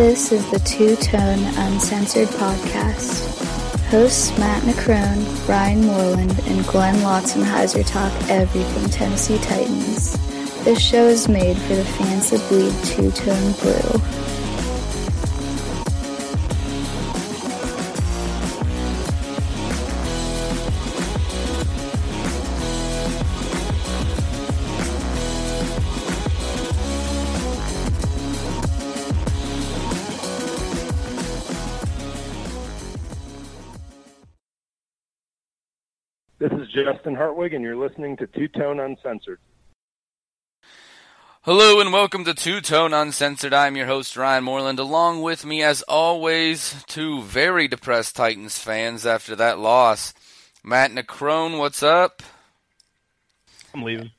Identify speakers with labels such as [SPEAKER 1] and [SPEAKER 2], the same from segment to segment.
[SPEAKER 1] This is the Two Tone Uncensored Podcast. Hosts Matt McCrone, Ryan Moreland, and Glenn Lotzenheiser talk everything Tennessee Titans. This show is made for the fans that bleed two tone blue.
[SPEAKER 2] Justin Hartwig, and you're listening to Two Tone Uncensored.
[SPEAKER 3] Hello and welcome to Two Tone Uncensored. I'm your host Ryan Moreland. Along with me, as always, two very depressed Titans fans after that loss. Matt McCrone, what's up?
[SPEAKER 4] I'm leaving.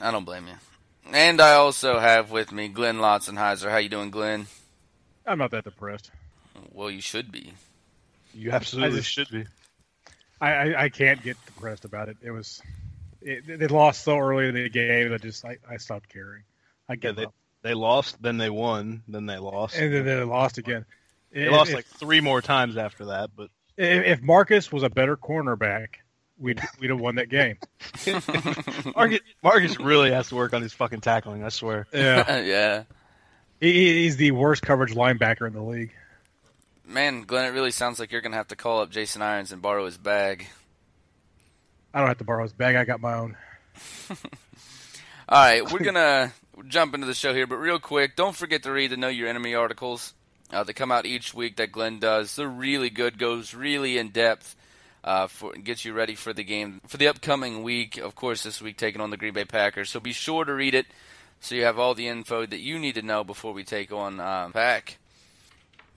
[SPEAKER 3] I don't blame you. And I also have with me Glenn Lotzenheiser. How you doing, Glenn?
[SPEAKER 4] I'm not that depressed.
[SPEAKER 3] Well, you should be.
[SPEAKER 4] You absolutely
[SPEAKER 2] just-
[SPEAKER 4] should be. I, I, I can't get depressed about it. It was it, they lost so early in the game that just I, I stopped caring. I
[SPEAKER 5] Yeah,
[SPEAKER 4] get
[SPEAKER 5] they they lost, then they won, then they lost.
[SPEAKER 4] and then they lost again.
[SPEAKER 5] they
[SPEAKER 4] If-
[SPEAKER 5] lost
[SPEAKER 4] if,
[SPEAKER 5] like three more times after that, but
[SPEAKER 4] if if Marcus was a better cornerback, we'd we'd have won that game.
[SPEAKER 5] Marcus, Marcus really has to work on his fucking tackling. I swear.
[SPEAKER 4] Yeah,
[SPEAKER 3] yeah.
[SPEAKER 4] he, he's the worst coverage linebacker in the league.
[SPEAKER 3] Man, Glenn, it really sounds like you're going to have to call up Jason Irons and borrow his bag.
[SPEAKER 4] I don't have to borrow his bag. I got my own.
[SPEAKER 3] All right, we're gonna jump into the show here, but real quick, don't forget to read the Know Your Enemy articles. Uh, they come out each week that Glenn does. They're really good, goes really in depth, uh, for gets you ready for the game for the upcoming week. Of course, this week taking on the Green Bay Packers. So be sure to read it, so you have all the info that you need to know before we take on uh, Pack.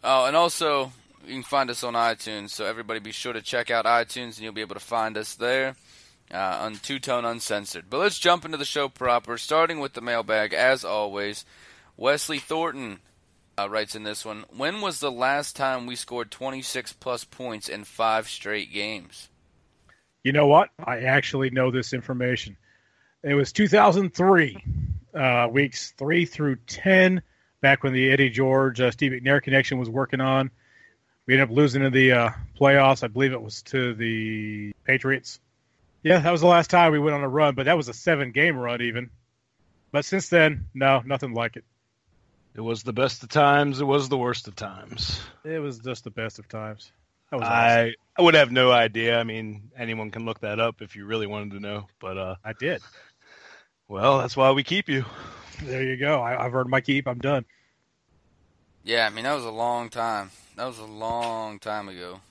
[SPEAKER 3] Oh, and also you can find us on iTunes. So everybody, be sure to check out iTunes, and you'll be able to find us there uh, on Two Tone Uncensored. But let's jump into the show proper, starting with the mailbag, as always. Wesley Thornton uh, writes in this one When was the last time we scored 26 plus points in five straight games?
[SPEAKER 4] You know what? I actually know this information. It was 2003, uh, weeks three through 10, back when the Eddie George, uh, Steve McNair connection was working on. We ended up losing in the uh, playoffs. I believe it was to the Patriots. Yeah, that was the last time we went on a run, but that was a seven game run, even. But since then, no, nothing like it.
[SPEAKER 5] It was the best of times. It was the worst of times.
[SPEAKER 4] It was just the best of times. That was awesome.
[SPEAKER 5] I I would have no idea. I mean, anyone can look that up if you really wanted to know. But uh,
[SPEAKER 4] I did.
[SPEAKER 5] well, that's why we keep you.
[SPEAKER 4] There you go. I, I've earned my keep. I'm done.
[SPEAKER 3] Yeah, I mean, that was a long time. That was a long time ago.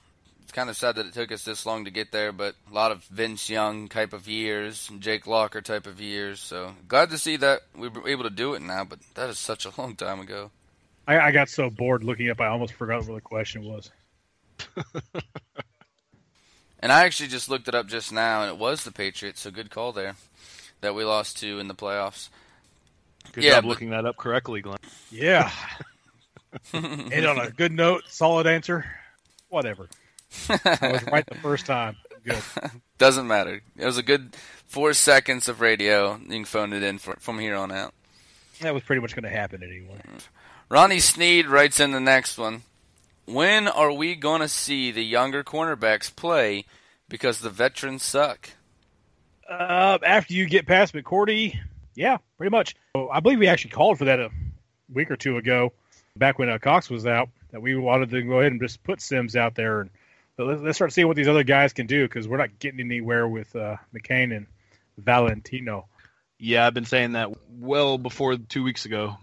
[SPEAKER 3] It's kind of sad that it took us this long to get there, but a lot of Vince Young type of years, Jake Locker type of years. So glad to see that we were able to do it now, but that is such a long time ago.
[SPEAKER 4] I, I got so bored looking up, I almost forgot what the question was.
[SPEAKER 3] And I actually just looked it up just now, and it was the Patriots, so good call there that we lost to in the playoffs.
[SPEAKER 5] Good
[SPEAKER 3] Yeah,
[SPEAKER 5] job
[SPEAKER 3] but-
[SPEAKER 5] looking that up correctly, Glenn.
[SPEAKER 4] Yeah. and on a good note, solid answer. Whatever. I was right the first time. Good.
[SPEAKER 3] Doesn't matter. It was a good four seconds of radio. You can phone it in for, from here on out.
[SPEAKER 4] That was pretty much going to happen anyway.
[SPEAKER 3] Ronnie Sneed writes in the next one. When are we going to see the younger cornerbacks play because the veterans suck?
[SPEAKER 4] Uh, after you get past McCourty, yeah, pretty much. I believe we actually called for that a week or two ago, back when uh, Cox was out, that we wanted to go ahead and just put Sims out there and let's, start seeing what these other guys can do because we're not getting anywhere with uh, McCain and Valentino.
[SPEAKER 5] Yeah, I've been saying that well before two weeks ago.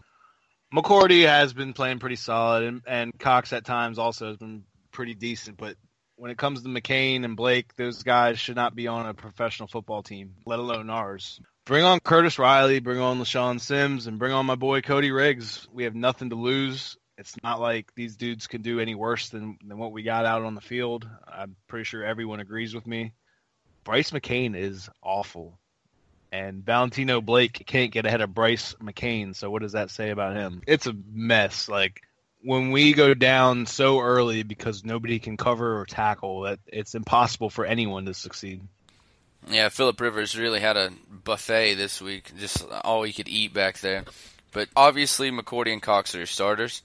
[SPEAKER 5] McCourty has been playing pretty solid, and, and Cox at times also has been pretty decent. But when it comes to McCain and Blake, those guys should not be on a professional football team, let alone ours. Bring on Curtis Riley, bring on LeShaun Sims, and bring on my boy Cody Riggs. We have nothing to lose. It's not like these dudes can do any worse than, than what we got out on the field. I'm pretty sure everyone agrees with me. Brice McCain is awful and Valentino Blake can't get ahead of Brice McCain. So what does that say about him? It's a mess. Like when we go down so early because nobody can cover or tackle, that it's impossible for anyone to succeed.
[SPEAKER 3] Yeah, Philip Rivers really had a buffet this week, just all he could eat back there. But obviously, McCourty and Cox are your starters.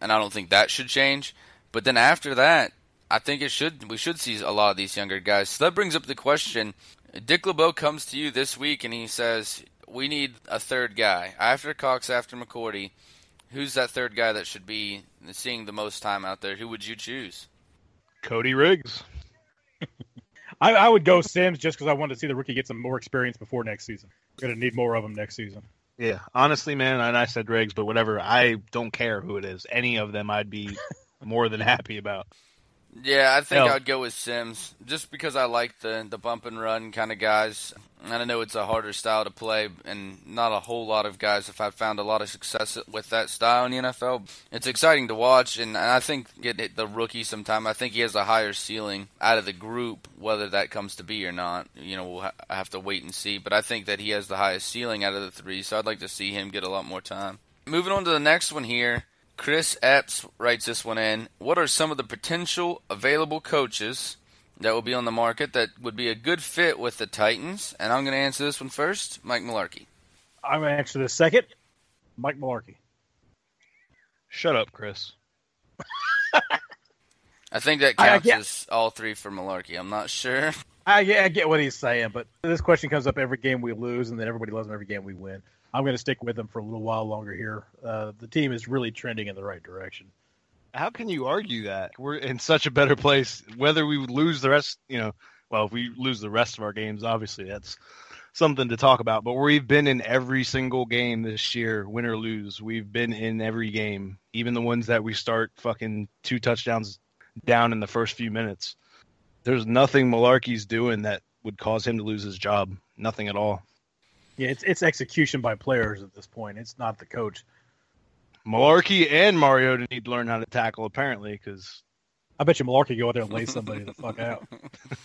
[SPEAKER 3] and I don't think that should change. But then after that, I think it should. We should see a lot of these younger guys. So that brings up the question: Dick LeBeau comes to you this week and he says, "We need a third guy after Cox, after McCourty. Who's that third guy that should be seeing the most time out there? Who would you choose?"
[SPEAKER 5] Cody Riggs.
[SPEAKER 4] I, I would go Sims just because I wanted to see the rookie get some more experience before next season. We're gonna need more of them next season.
[SPEAKER 5] Yeah, honestly, man, and I said Riggs, but whatever. I don't care who it is. Any of them, I'd be more than happy about.
[SPEAKER 3] Yeah, I think
[SPEAKER 5] Hell.
[SPEAKER 3] I'd go with Sims just because I like the the bump and run kind of guys. And I know it's a harder style to play, and not a whole lot of guys have found a lot of success with that style in the NFL. It's exciting to watch, and I think get the rookie sometime. I think he has a higher ceiling out of the group, whether that comes to be or not. You know, we'll ha- have to wait and see. But I think that he has the highest ceiling out of the three, so I'd like to see him get a lot more time. Moving on to the next one here. Chris Epps writes this one in. What are some of the potential available coaches that will be on the market that would be a good fit with the Titans? And I'm going to answer this one first. Mike Mularkey.
[SPEAKER 4] I'm gonna answer this second. Mike Mularkey.
[SPEAKER 5] Shut up, Chris.
[SPEAKER 3] I think that
[SPEAKER 4] I- I
[SPEAKER 3] counts
[SPEAKER 4] get-
[SPEAKER 3] as all three for Mularkey. I'm not sure.
[SPEAKER 4] I get, I get what he's saying, but this question comes up every game we lose, and then everybody loves him every game we win. I'm going to stick with them for a little while longer here. Uh, the team is really trending in the right direction.
[SPEAKER 5] How can you argue that? We're in such a better place. Whether we lose the rest, you know, well, if we lose the rest of our games, obviously that's something to talk about. But we've been in every single game this year, win or lose. We've been in every game, even the ones that we start fucking two touchdowns down in the first few minutes. There's nothing Mularkey's doing that would cause him to lose his job. Nothing at all.
[SPEAKER 4] Yeah, it's it's execution by players at this point. It's not the coach.
[SPEAKER 5] Mularkey and Mariota need to learn how to tackle, apparently, because
[SPEAKER 4] I bet you Mularkey go out there and lay somebody the fuck out.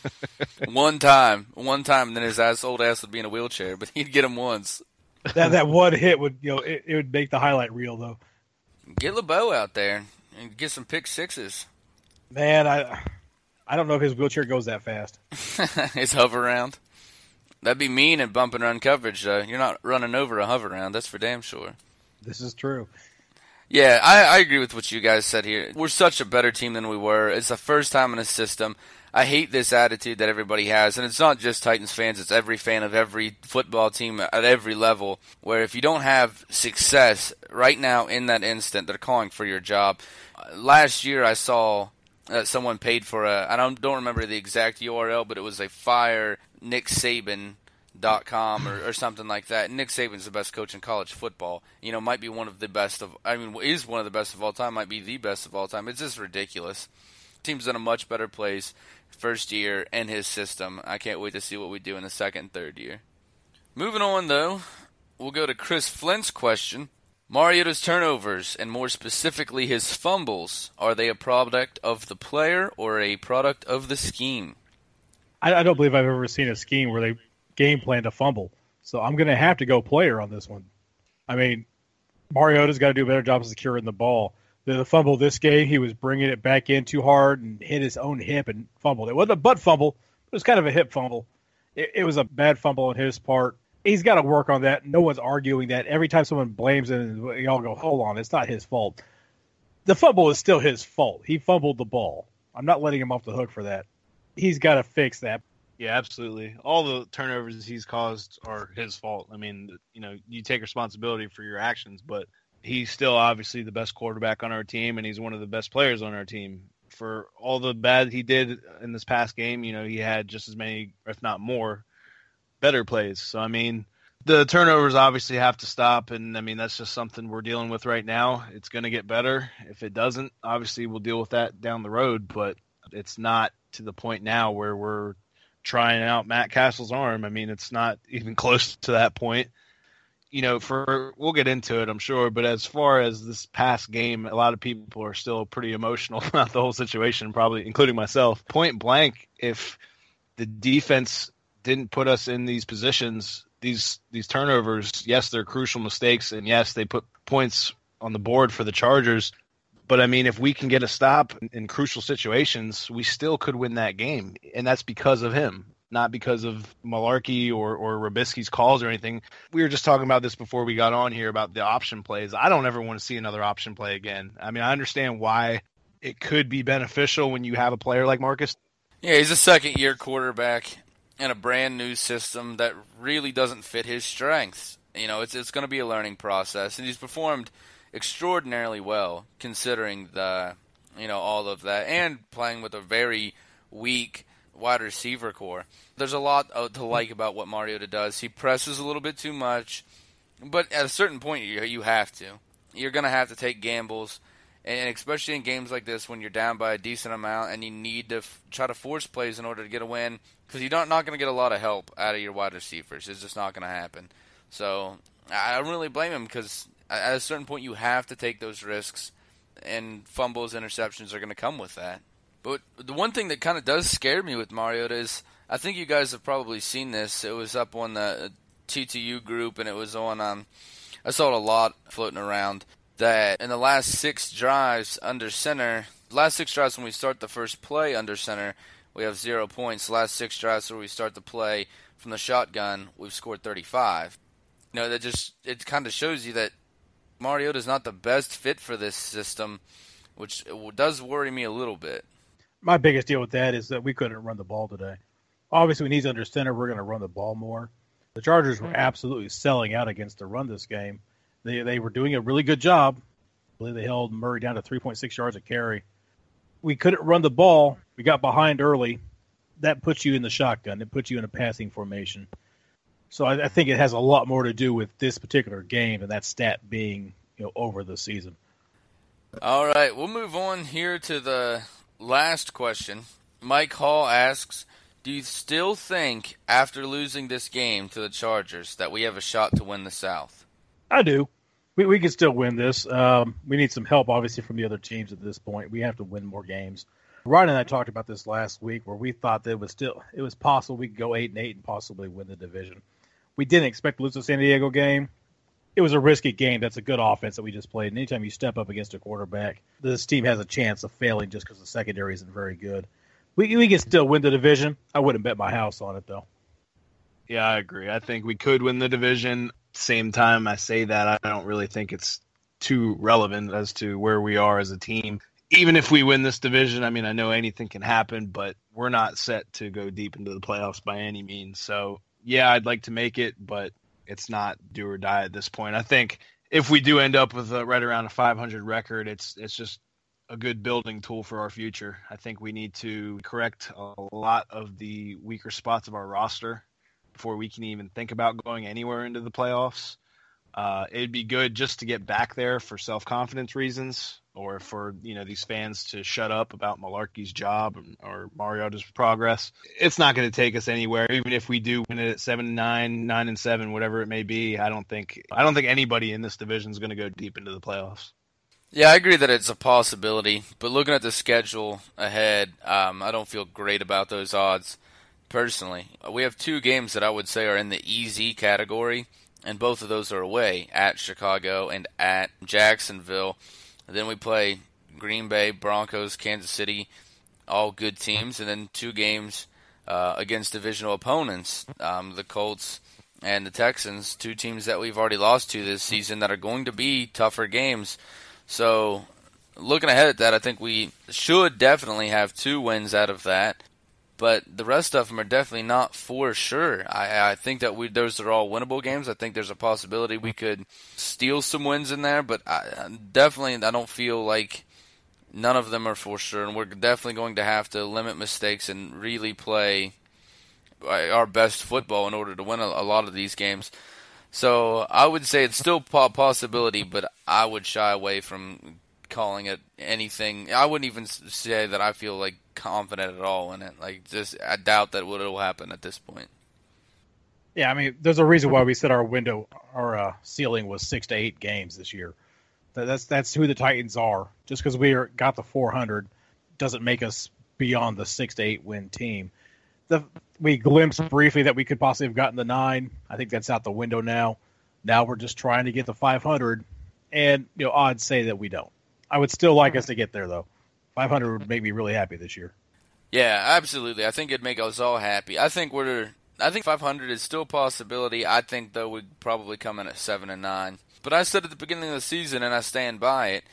[SPEAKER 3] one time, one time, and then his ass old ass would be in a wheelchair, but he'd get him once.
[SPEAKER 4] That that one hit would you know it, it would make the highlight reel though.
[SPEAKER 3] Get LeBeau out there and get some pick sixes.
[SPEAKER 4] Man, I I don't know if his wheelchair goes that fast.
[SPEAKER 3] his hover round. That'd be mean and bump and run coverage, though. You're not running over a hover round. That's for damn sure.
[SPEAKER 4] This is true.
[SPEAKER 3] Yeah, I, I agree with what you guys said here. We're such a better team than we were. It's the first time in a system. I hate this attitude that everybody has, and it's not just Titans fans. It's every fan of every football team at every level. Where if you don't have success right now in that instant, they're calling for your job. Uh, Last year, I saw that someone paid for a. I don't don't remember the exact URL, but it was a fire Nick or, or something like that. Nick Saban's the best coach in college football. You know, might be one of the best of. I mean, is one of the best of all time. Might be the best of all time. It's just ridiculous. Team's in a much better place first year in his system. I can't wait to see what we do in the second third year. Moving on though, we'll go to Chris Flint's question. Mariota's turnovers, and more specifically his fumbles, are they a product of the player or a product of the scheme?
[SPEAKER 4] I, I don't believe I've ever seen a scheme where they game plan to fumble. So I'm going to have to go player on this one. I mean, Mariota's got to do a better job of securing the ball. The, the fumble this game, he was bringing it back in too hard and hit his own hip and fumbled. It wasn't a butt fumble. It was kind of a hip fumble. It, it was a bad fumble on his part. He's got to work on that. No one's arguing that. Every time someone blames him, y'all go, hold on, it's not his fault. The fumble is still his fault. He fumbled the ball. I'm not letting him off the hook for that. He's got to fix that.
[SPEAKER 5] Yeah, absolutely. All the turnovers he's caused are his fault. I mean, you know, you take responsibility for your actions, but he's still obviously the best quarterback on our team, and he's one of the best players on our team. For all the bad he did in this past game, you know, he had just as many, if not more, better plays. So, I mean, the turnovers obviously have to stop, and I mean, that's just something we're dealing with right now. It's going to get better. If it doesn't, obviously, we'll deal with that down the road, but it's not to the point now where we're trying out Matt Cassel's arm. I mean, it's not even close to that point. You know, for we'll get into it, I'm sure, but as far as this past game, a lot of people are still pretty emotional about the whole situation, probably including myself. Point blank, if the defense didn't put us in these positions, these these turnovers, yes, they're crucial mistakes, and yes, they put points on the board for the Chargers. But I mean, if we can get a stop in crucial situations, we still could win that game, and that's because of him. not because of Mularkey or or Robiskie's calls or anything. We were just talking about this before we got on here about the option plays. I don't ever want to see another option play again. I mean, I understand why it could be beneficial when you have a player like Marcus.
[SPEAKER 3] Yeah, he's a second year quarterback in a brand new system that really doesn't fit his strengths. You know, it's it's going to be a learning process, and he's performed extraordinarily well considering the you know all of that and playing with a very weak wide receiver core. There's a lot to like about what Mariota does. He presses a little bit too much, but at a certain point you you have to. You're going to have to take gambles, and especially in games like this when you're down by a decent amount and you need to f- try to force plays in order to get a win because you're not, not going to get a lot of help out of your wide receivers. It's just not going to happen. So I don't really blame him because at a certain point you have to take those risks, and fumbles, interceptions are going to come with that. But the one thing that kind of does scare me with Mariota is I think you guys have probably seen this. It was up on the TTU group, and it was on. Um, I saw it a lot floating around that in the last six drives under center, last six drives when we start the first play under center, we have zero points. Last six drives where we start the play from the shotgun, we've scored 35. You know, that just it kind of shows you that Mariota is not the best fit for this system, which does worry me a little bit.
[SPEAKER 4] My biggest deal with that is that we couldn't run the ball today. Obviously, when he's under center, we're going to run the ball more. The Chargers were mm-hmm. absolutely selling out against the run this game. They they were doing a really good job. I believe they held Murray down to 3.6 yards a carry. We couldn't run the ball. We got behind early. That puts you in the shotgun. It puts you in a passing formation. So I, I think it has a lot more to do with this particular game and that stat being you know over the season.
[SPEAKER 3] All right, we'll move on here to the last question. Mike Hall asks, "Do you still think after losing this game to the Chargers that we have a shot to win the South?"
[SPEAKER 4] I do. We we can still win this. Um, we need some help, obviously, from the other teams at this point. We have to win more games. Ryan and I talked about this last week, where we thought that it was still it was possible we could go eight and eight and possibly win the division. We didn't expect to lose the San Diego game. It was a risky game. That's a good offense that we just played. And anytime you step up against a quarterback, this team has a chance of failing just because the secondary isn't very good. We we can still win the division. I wouldn't bet my house on it though.
[SPEAKER 5] Yeah, I agree. I think we could win the division. Same time, I say that I don't really think it's too relevant as to where we are as a team. Even if we win this division, I mean, I know anything can happen, but we're not set to go deep into the playoffs by any means. So, yeah, I'd like to make it, but it's not do or die at this point. I think if we do end up with a, right around a 500 record, it's it's just a good building tool for our future. I think we need to correct a lot of the weaker spots of our roster before we can even think about going anywhere into the playoffs. Uh, it'd be good just to get back there for self confidence reasons, or for you know these fans to shut up about Mularkey's job or Mariota's progress. It's not going to take us anywhere, even if we do win it at seven nine, nine and seven, whatever it may be. I don't think I don't think anybody in this division is going to go deep into the playoffs.
[SPEAKER 3] Yeah, I agree that it's a possibility, but looking at the schedule ahead, um, I don't feel great about those odds personally. We have two games that I would say are in the easy category, and both of those are away at Chicago and at Jacksonville. And then we play Green Bay, Broncos, Kansas City, all good teams, and then two games uh, against divisional opponents, um, the Colts and the Texans, two teams that we've already lost to this season that are going to be tougher games. So, looking ahead at that, I think we should definitely have two wins out of that but the rest of them are definitely not for sure. I, I think that we those are all winnable games. I think there's a possibility we could steal some wins in there, but I, definitely I don't feel like none of them are for sure, and we're definitely going to have to limit mistakes and really play uh, our best football in order to win a, a lot of these games. So I would say it's still a possibility, but I would shy away from calling it anything. I wouldn't even say that I feel like confident at all in it. Like, just I doubt that what will happen at this point.
[SPEAKER 4] Yeah, I mean, there's a reason why we said our window, our uh, ceiling was six to eight games this year. That's that's who the Titans are. Just because we are, got the 400 doesn't make us beyond the six to eight win team. The we glimpsed briefly that we could possibly have gotten the nine. I think that's out the window now. Now we're just trying to get the 500, and you know, odds say that we don't. I would still like us mm-hmm. to get there though. 500 would make me really happy this year.
[SPEAKER 3] Yeah, absolutely. I think it'd make us all happy. I think we're. I think 500 is still a possibility. I think though we'd probably come in at seven and nine. But I said at the beginning of the season, and I stand by it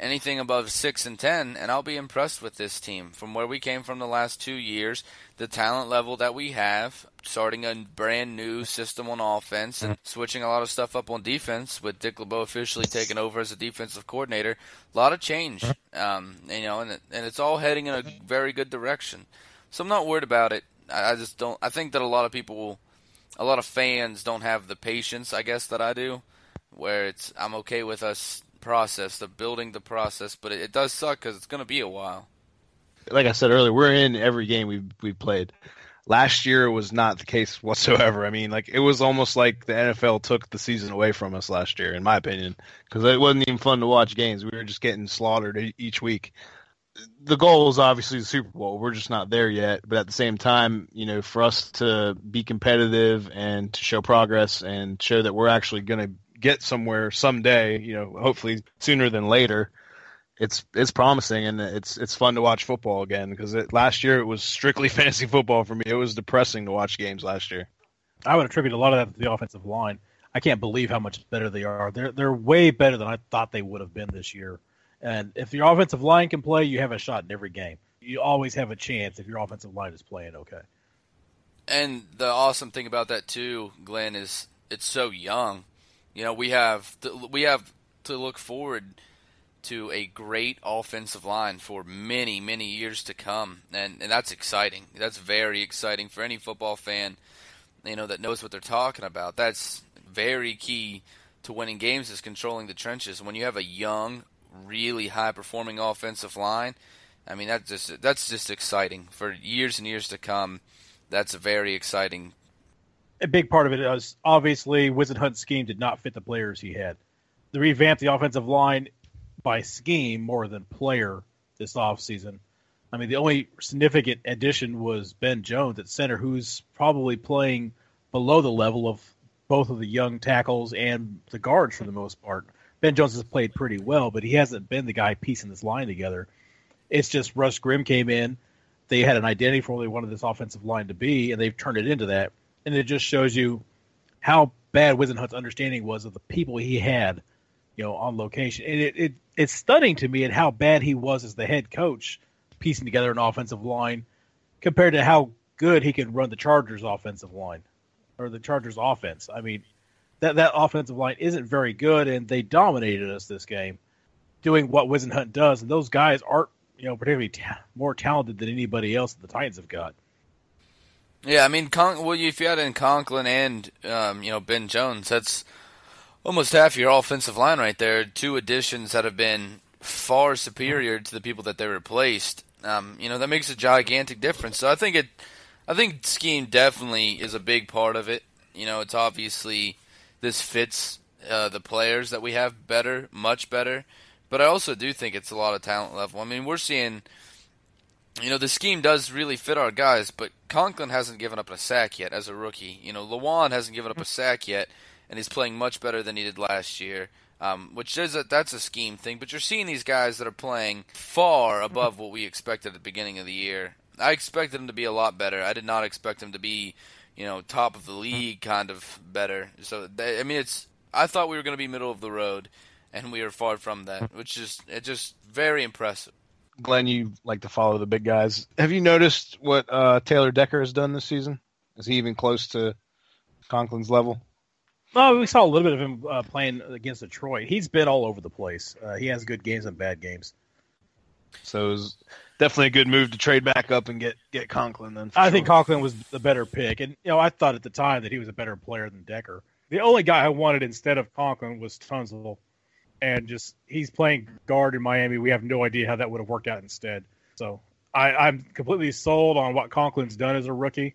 [SPEAKER 3] anything above 6 and 10 and I'll be impressed with this team from where we came from the last 2 years the talent level that we have starting a brand new system on offense and switching a lot of stuff up on defense with Dick LeBeau officially taking over as a defensive coordinator. A lot of change um, you know and, and it's all heading in a very good direction. So I'm not worried about it. I, I just don't I think that a lot of people will, a lot of fans don't have the patience I guess that I do where it's I'm okay with us process, the building the process, but it, it does suck because it's going to be a while.
[SPEAKER 5] Like I said earlier, we're in every game we've we've played. Last year was not the case whatsoever. I mean, like it was almost like the NFL took the season away from us last year, in my opinion, because it wasn't even fun to watch games. We were just getting slaughtered each week. The goal is obviously the Super Bowl. We're just not there yet, but at the same time, you know, for us to be competitive and to show progress and show that we're actually going to get somewhere someday, you know, hopefully sooner than later, it's it's promising and it's it's fun to watch football again because last year it was strictly fantasy football for me. It was depressing to watch games last year.
[SPEAKER 4] I would attribute a lot of that to the offensive line. I can't believe how much better they are. They're they're way better than I thought they would have been this year. And if your offensive line can play, you have a shot in every game. You always have a chance if your offensive line is playing okay.
[SPEAKER 3] And the awesome thing about that too, Glenn, is it's so young. You know, we have to, we have to look forward to a great offensive line for many, many years to come, and and that's exciting. That's very exciting for any football fan, you know, that knows what they're talking about. That's very key to winning games is controlling the trenches. When you have a young, really high performing offensive line, I mean that's just that's just exciting for years and years to come. That's very exciting
[SPEAKER 4] a big part of it is obviously Whisenhunt's scheme did not fit the players he had. They revamped the offensive line by scheme more than player this offseason. I mean, the only significant addition was Ben Jones at center, who's probably playing below the level of both of the young tackles and the guards for the most part. Ben Jones has played pretty well, but he hasn't been the guy piecing this line together. It's just Russ Grimm came in. They had an identity for what they wanted this offensive line to be, and they've turned it into that and it just shows you how bad Whisenhunt's understanding was of the people he had, you know, on location. And it, it it's stunning to me at how bad he was as the head coach piecing together an offensive line compared to how good he could run the Chargers offensive line or the Chargers offense. I mean, that that offensive line isn't very good and they dominated us this game doing what Whisenhunt does and those guys aren't, you know, particularly ta- more talented than anybody else that the Titans have got.
[SPEAKER 3] Yeah, I mean, Con- well, if you had in Conklin and um, you know Ben Jones, that's almost half your offensive line right there. Two additions that have been far superior to the people that they replaced. Um, you know that makes a gigantic difference. So I think it, I think scheme definitely is a big part of it. You know, it's obviously this fits uh, the players that we have better, much better. But I also do think it's a lot of talent level. I mean, we're seeing you know, the scheme does really fit our guys, but Conklin hasn't given up a sack yet as a rookie. You know, Lewan hasn't given up a sack yet, and he's playing much better than he did last year. Um, which is a, that's a scheme thing, but you're seeing these guys that are playing far above what we expected at the beginning of the year. I expected him to be a lot better. I did not expect him to be, you know, top of the league kind of better. So I mean, it's I thought we were going to be middle of the road, and we are far from that, which is it's just very impressive.
[SPEAKER 5] Glenn, you like to follow the big guys. Have you noticed what uh, Taylor Decker has done this season? Is he even close to Conklin's level?
[SPEAKER 4] No, we saw a little bit of him uh, playing against Detroit. He's been all over the place. Uh, he has good games and bad games.
[SPEAKER 5] So it was definitely a good move to trade back up and get get Conklin. Then
[SPEAKER 4] I
[SPEAKER 5] sure.
[SPEAKER 4] think Conklin was the better pick, and you know I thought at the time that he was a better player than Decker. The only guy I wanted instead of Conklin was Tunsil and just he's playing guard in Miami. We have no idea how that would have worked out instead. So I, I'm completely sold on what Conklin's done as a rookie.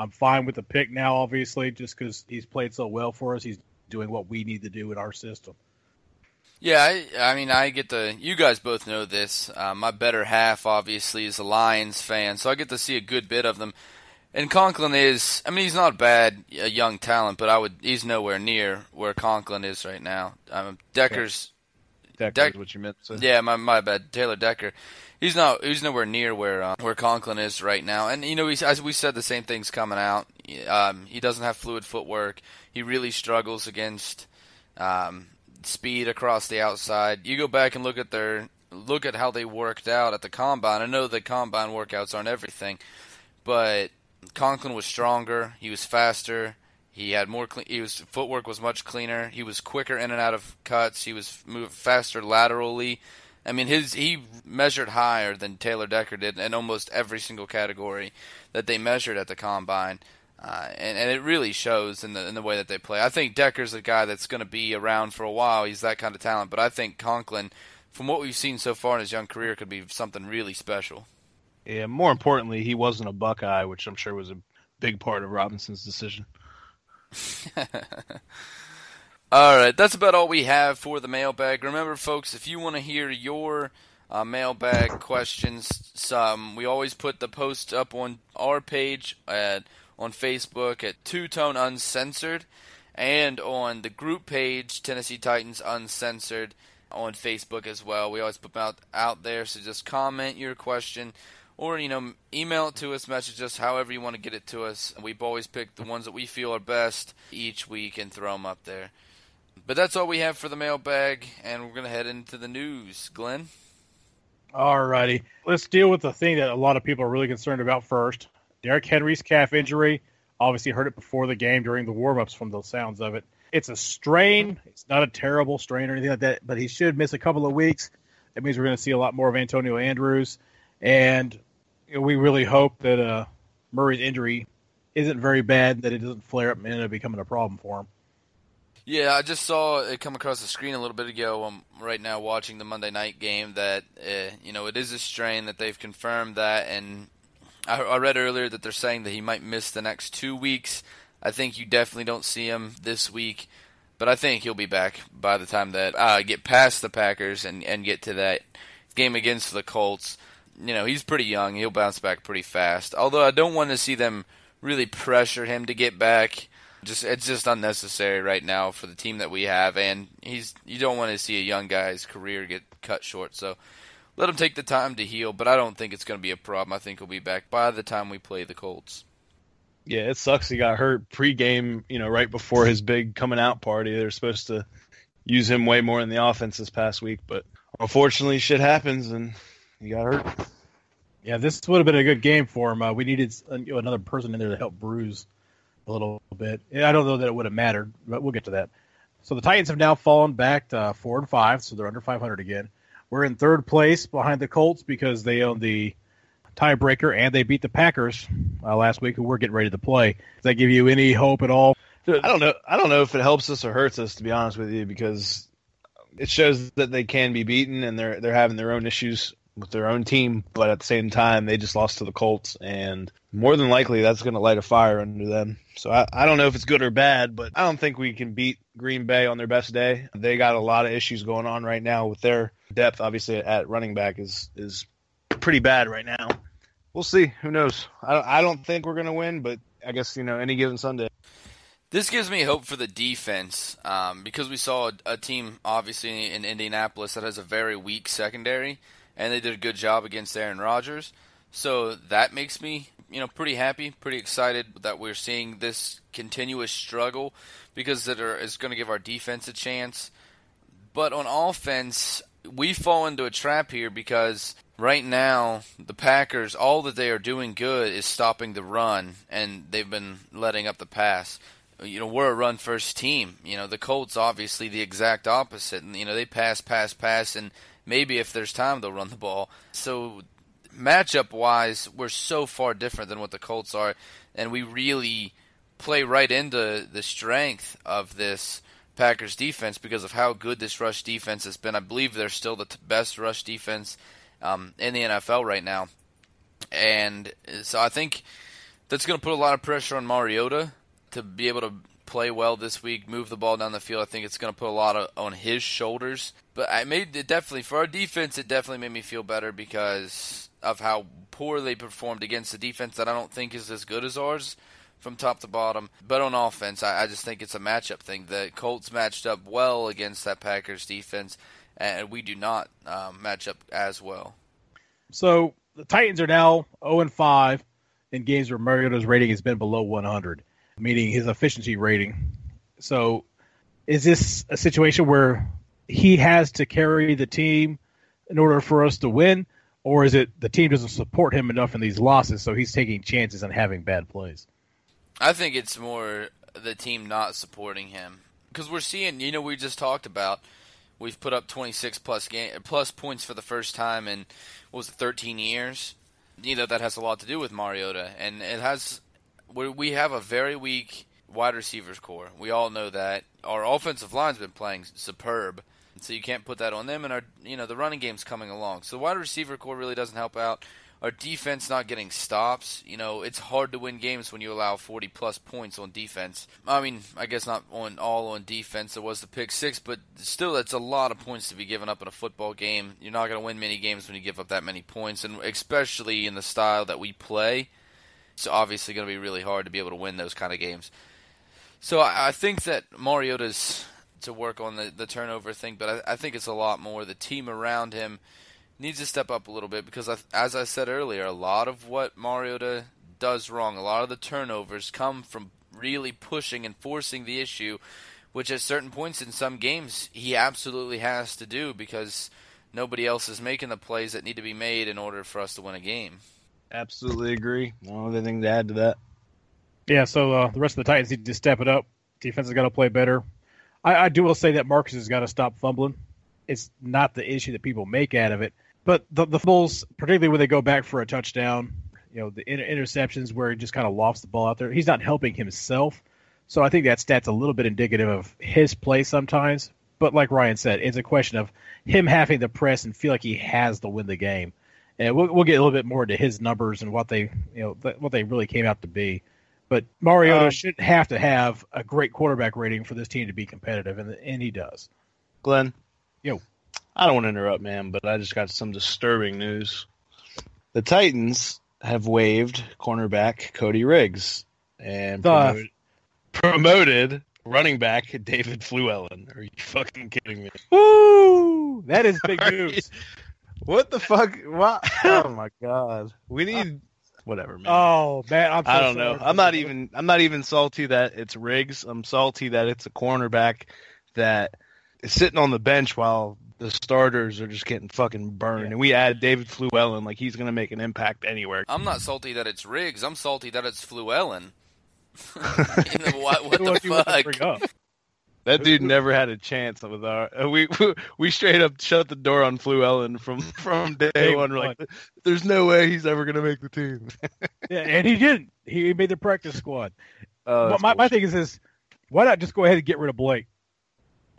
[SPEAKER 4] I'm fine with the pick now, obviously, just because he's played so well for us. He's doing what we need to do in our system.
[SPEAKER 3] Yeah, I, I mean, I get the. You guys both know this. Uh, my better half, obviously, is a Lions fan, so I get to see a good bit of them. And Conklin is. I mean, he's not bad, a young talent, but I would. He's nowhere near where Conklin is right now. Um, Decker's
[SPEAKER 5] Decker
[SPEAKER 3] Deck-
[SPEAKER 5] is what you meant. So.
[SPEAKER 3] Yeah, my my bad. Taylor Decker. He's not. He's nowhere near where uh, where Conklin is right now. And you know, he's, as we said, the same thing's coming out. Um, he doesn't have fluid footwork. He really struggles against um, speed across the outside. You go back and look at their look at how they worked out at the combine. I know the combine workouts aren't everything, but Conklin was stronger. He was faster. He had more. Clean, he was footwork was much cleaner. He was quicker in and out of cuts. He was faster laterally. I mean, his he measured higher than Taylor Decker did in almost every single category that they measured at the combine, uh, and and it really shows in the in the way that they play. I think Decker's a guy that's going to be around for a while. He's that kind of talent, but I think Conklin, from what we've seen so far in his young career, could be something really special.
[SPEAKER 5] Yeah, more importantly, he wasn't a Buckeye, which I'm sure was a big part of Robinson's decision.
[SPEAKER 3] All right, that's about all we have for the mailbag. Remember, folks, if you want to hear your uh, mailbag questions, we always put the post up on our page at on Facebook at Two Tone Uncensored, and on the group page Tennessee Titans Uncensored on Facebook as well. We always put them out out there, so just comment your question. Or you know, email it to us, message us, however you want to get it to us. We've always picked the ones that we feel are best each week and throw them up there. But that's all we have for the mailbag, and we're going to head into the news. Glenn?
[SPEAKER 4] all righty let's deal with the thing that a lot of people are really concerned about first. Derrick Henry's calf injury. Obviously, heard it before the game during the warm-ups from the sounds of it. It's a strain. It's not a terrible strain or anything like that, but he should miss a couple of weeks. That means we're going to see a lot more of Antonio Andrews, and you know, we really hope that uh, Murray's injury isn't very bad, that it doesn't flare up and end up becoming a problem for him.
[SPEAKER 3] Yeah, I just saw it come across the screen a little bit ago. I'm right now watching the Monday night game. That uh, you know it is a strain that they've confirmed that, and I, I read earlier that they're saying that he might miss the next two weeks. I think you definitely don't see him this week, but I think he'll be back by the time that uh, get past the Packers and and get to that game against the Colts. You know he's pretty young; he'll bounce back pretty fast. Although I don't want to see them really pressure him to get back. Just it's just unnecessary right now for the team that we have, and he's you don't want to see a young guy's career get cut short. So let him take the time to heal, but I don't think it's going to be a problem. I think he'll be back by the time we play the Colts.
[SPEAKER 5] Yeah, it sucks he got hurt pregame, you know, right before his big coming out party. They're supposed to use him way more in the offense this past week, but unfortunately shit happens and he got hurt.
[SPEAKER 4] Yeah, this would have been a good game for him. Uh, we needed you know, another person in there to help Bruise a little bit. I don't know that it would have mattered, but we'll get to that. So the Titans have now fallen back to four and five, so they're under 500 again. We're in third place behind the Colts because they own the tiebreaker and they beat the Packers uh, last week, who we're getting ready to play. Does that give you any hope at all?
[SPEAKER 5] I don't know. I don't know if it helps us or hurts us, to be honest with you, because it shows that they can be beaten and they're they're having their own issues with their own team, but at the same time, they just lost to the Colts, and more than likely, that's going to light a fire under them. So I, I don't know if it's good or bad, but I don't think we can beat Green Bay on their best day. They got a lot of issues going on right now with their depth. Obviously, at running back is is pretty bad right now. We'll see. Who knows? I I don't think we're going to win, but I guess you know any given Sunday.
[SPEAKER 3] This gives me hope for the defense um, because we saw a, a team, obviously, in Indianapolis that has a very weak secondary, and they did a good job against Aaron Rodgers. So that makes me, you know, pretty happy, pretty excited that we're seeing this continuous struggle because that are, is going to give our defense a chance. But on offense, we fall into a trap here because right now the Packers, all that they are doing good is stopping the run, and they've been letting up the pass you know we're a run first team. You know the Colts obviously the exact opposite, and you know they pass, pass, pass, and maybe if there's time they'll run the ball. So matchup wise, we're so far different than what the Colts are, and we really play right into the strength of this Packers defense because of how good this rush defense has been. I believe they're still the t- best rush defense um, in the NFL right now, and so I think that's going to put a lot of pressure on Mariota to be able to play well this week, move the ball down the field. I think it's going to put a lot of, on his shoulders. But I made it definitely for our defense. It definitely made me feel better because of how poor they performed against the defense that I don't think is as good as ours from top to bottom. But on offense, I, I just think it's a matchup thing. The Colts matched up well against that Packers defense. and we do not um, match up as well.
[SPEAKER 4] So the Titans are now 0 and 5 in games where Mariota's rating has been below 100, meaning his efficiency rating. So is this a situation where he has to carry the team in order for us to win, or is it the team doesn't support him enough in these losses, so he's taking chances and having bad plays?
[SPEAKER 3] I think it's more the team not supporting him because we're seeing, you know, we just talked about we've put up 26 plus game plus points for the first time in what was it 13 years. You know that has a lot to do with Mariota, and it has. We have a very weak wide receivers core. We all know that. Our offensive line's been playing superb, so you can't put that on them. And our, you know, the running game's coming along. So the wide receiver core really doesn't help out our defense not getting stops. You know, it's hard to win games when you allow 40 plus points on defense. I mean, I guess not on all on defense. It was the pick six, but still, that's a lot of points to be given up in a football game. You're not going to win many games when you give up that many points, and especially in the style that we play. It's obviously going to be really hard to be able to win those kind of games. So I, I think that Mariota's to work on the, the turnover thing, but I, I think it's a lot more the team around him needs to step up a little bit because, as I said earlier, a lot of what Mariota does wrong, a lot of the turnovers come from really pushing and forcing the issue, which at certain points in some games he absolutely has to do because nobody else is making the plays that need to be made in order for us to win a game.
[SPEAKER 5] Absolutely agree. No other thing to add to that.
[SPEAKER 4] Yeah, so uh, the rest of the Titans need to step it up. Defense has got to play better. I, I do will say that Marcus has got to stop fumbling. It's not the issue that people make out of it. But the, the fumbles, particularly when they go back for a touchdown, you know, the inter- interceptions where he just kind of lofts the ball out there, he's not helping himself. So I think that stat's a little bit indicative of his play sometimes. But like Ryan said, it's a question of him having the press and feel like he has to win the game. And we'll, we'll get a little bit more into his numbers and what they, you know, what they really came out to be. But Mariota um, shouldn't have to have a great quarterback rating for this team to be competitive, and and he does.
[SPEAKER 5] Glenn,
[SPEAKER 4] yo,
[SPEAKER 5] I don't want to interrupt, man, but I just got some disturbing news. The Titans have waived cornerback Cody Riggs and promoted, promoted, running back David Fluellen. Are you fucking kidding me?
[SPEAKER 4] Woo! That is big news.
[SPEAKER 5] What the fuck? What? Oh my god. We need whatever, man.
[SPEAKER 4] Oh man, I'm so
[SPEAKER 5] I don't know. I'm not even. I'm not even salty that it's Riggs. I'm salty that it's a cornerback that is sitting on the bench while the starters are just getting fucking burned. Yeah. And we add David Fluellen like he's going to make an impact anywhere.
[SPEAKER 3] I'm not salty that it's Riggs. I'm salty that it's Fluellen. what, what the fuck?
[SPEAKER 5] That dude never had a chance with our. Uh, we we straight up shut the door on Fluellen from from day one. We're like, there's no way he's ever gonna make the team.
[SPEAKER 4] yeah, and he didn't. He made the practice squad. Uh, but my, my thing is this: why not just go ahead and get rid of Blake?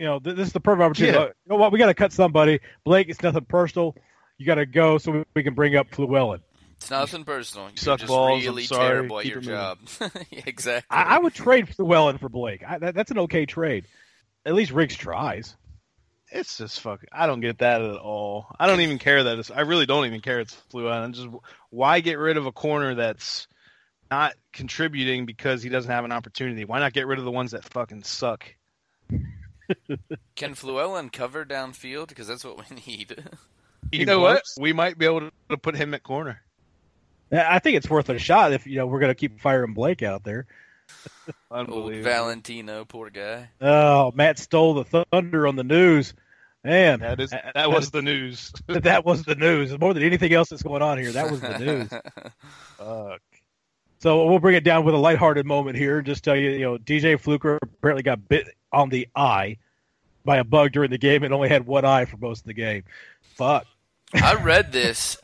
[SPEAKER 4] you know, this is the perfect opportunity. Yeah. You know what? We got to cut somebody. Blake, it's nothing personal. You got to go so we can bring up Fluellen.
[SPEAKER 3] It's nothing personal. You're
[SPEAKER 5] Suck
[SPEAKER 3] just
[SPEAKER 5] balls,
[SPEAKER 3] really
[SPEAKER 5] sorry.
[SPEAKER 3] terrible at
[SPEAKER 5] Keep
[SPEAKER 3] your job. exactly.
[SPEAKER 4] I, I, would trade Fluellen for Blake. I, that, that's an okay trade. At least Riggs tries.
[SPEAKER 5] It's just fucking. I don't get that at all. I don't even care that it's. I really don't even care it's Fluellen. I'm just why get rid of a corner that's not contributing because he doesn't have an opportunity? Why not get rid of the ones that fucking suck?
[SPEAKER 3] Can Fluellen cover downfield? Because that's what we need.
[SPEAKER 5] you know what? We might be able to put him at corner.
[SPEAKER 4] I think it's worth a shot if you know we're going to keep firing Blake out there.
[SPEAKER 3] Old Valentino, poor guy.
[SPEAKER 4] Oh, Matt stole the thunder on the news. Man,
[SPEAKER 5] that is that was the news.
[SPEAKER 4] that was the news. More than anything else that's going on here, that was the news. Fuck. So we'll bring it down with a lighthearted moment here and just tell you, you know, DJ Fluker apparently got bit on the eye by a bug during the game and only had one eye for most of the game. Fuck.
[SPEAKER 3] I read this.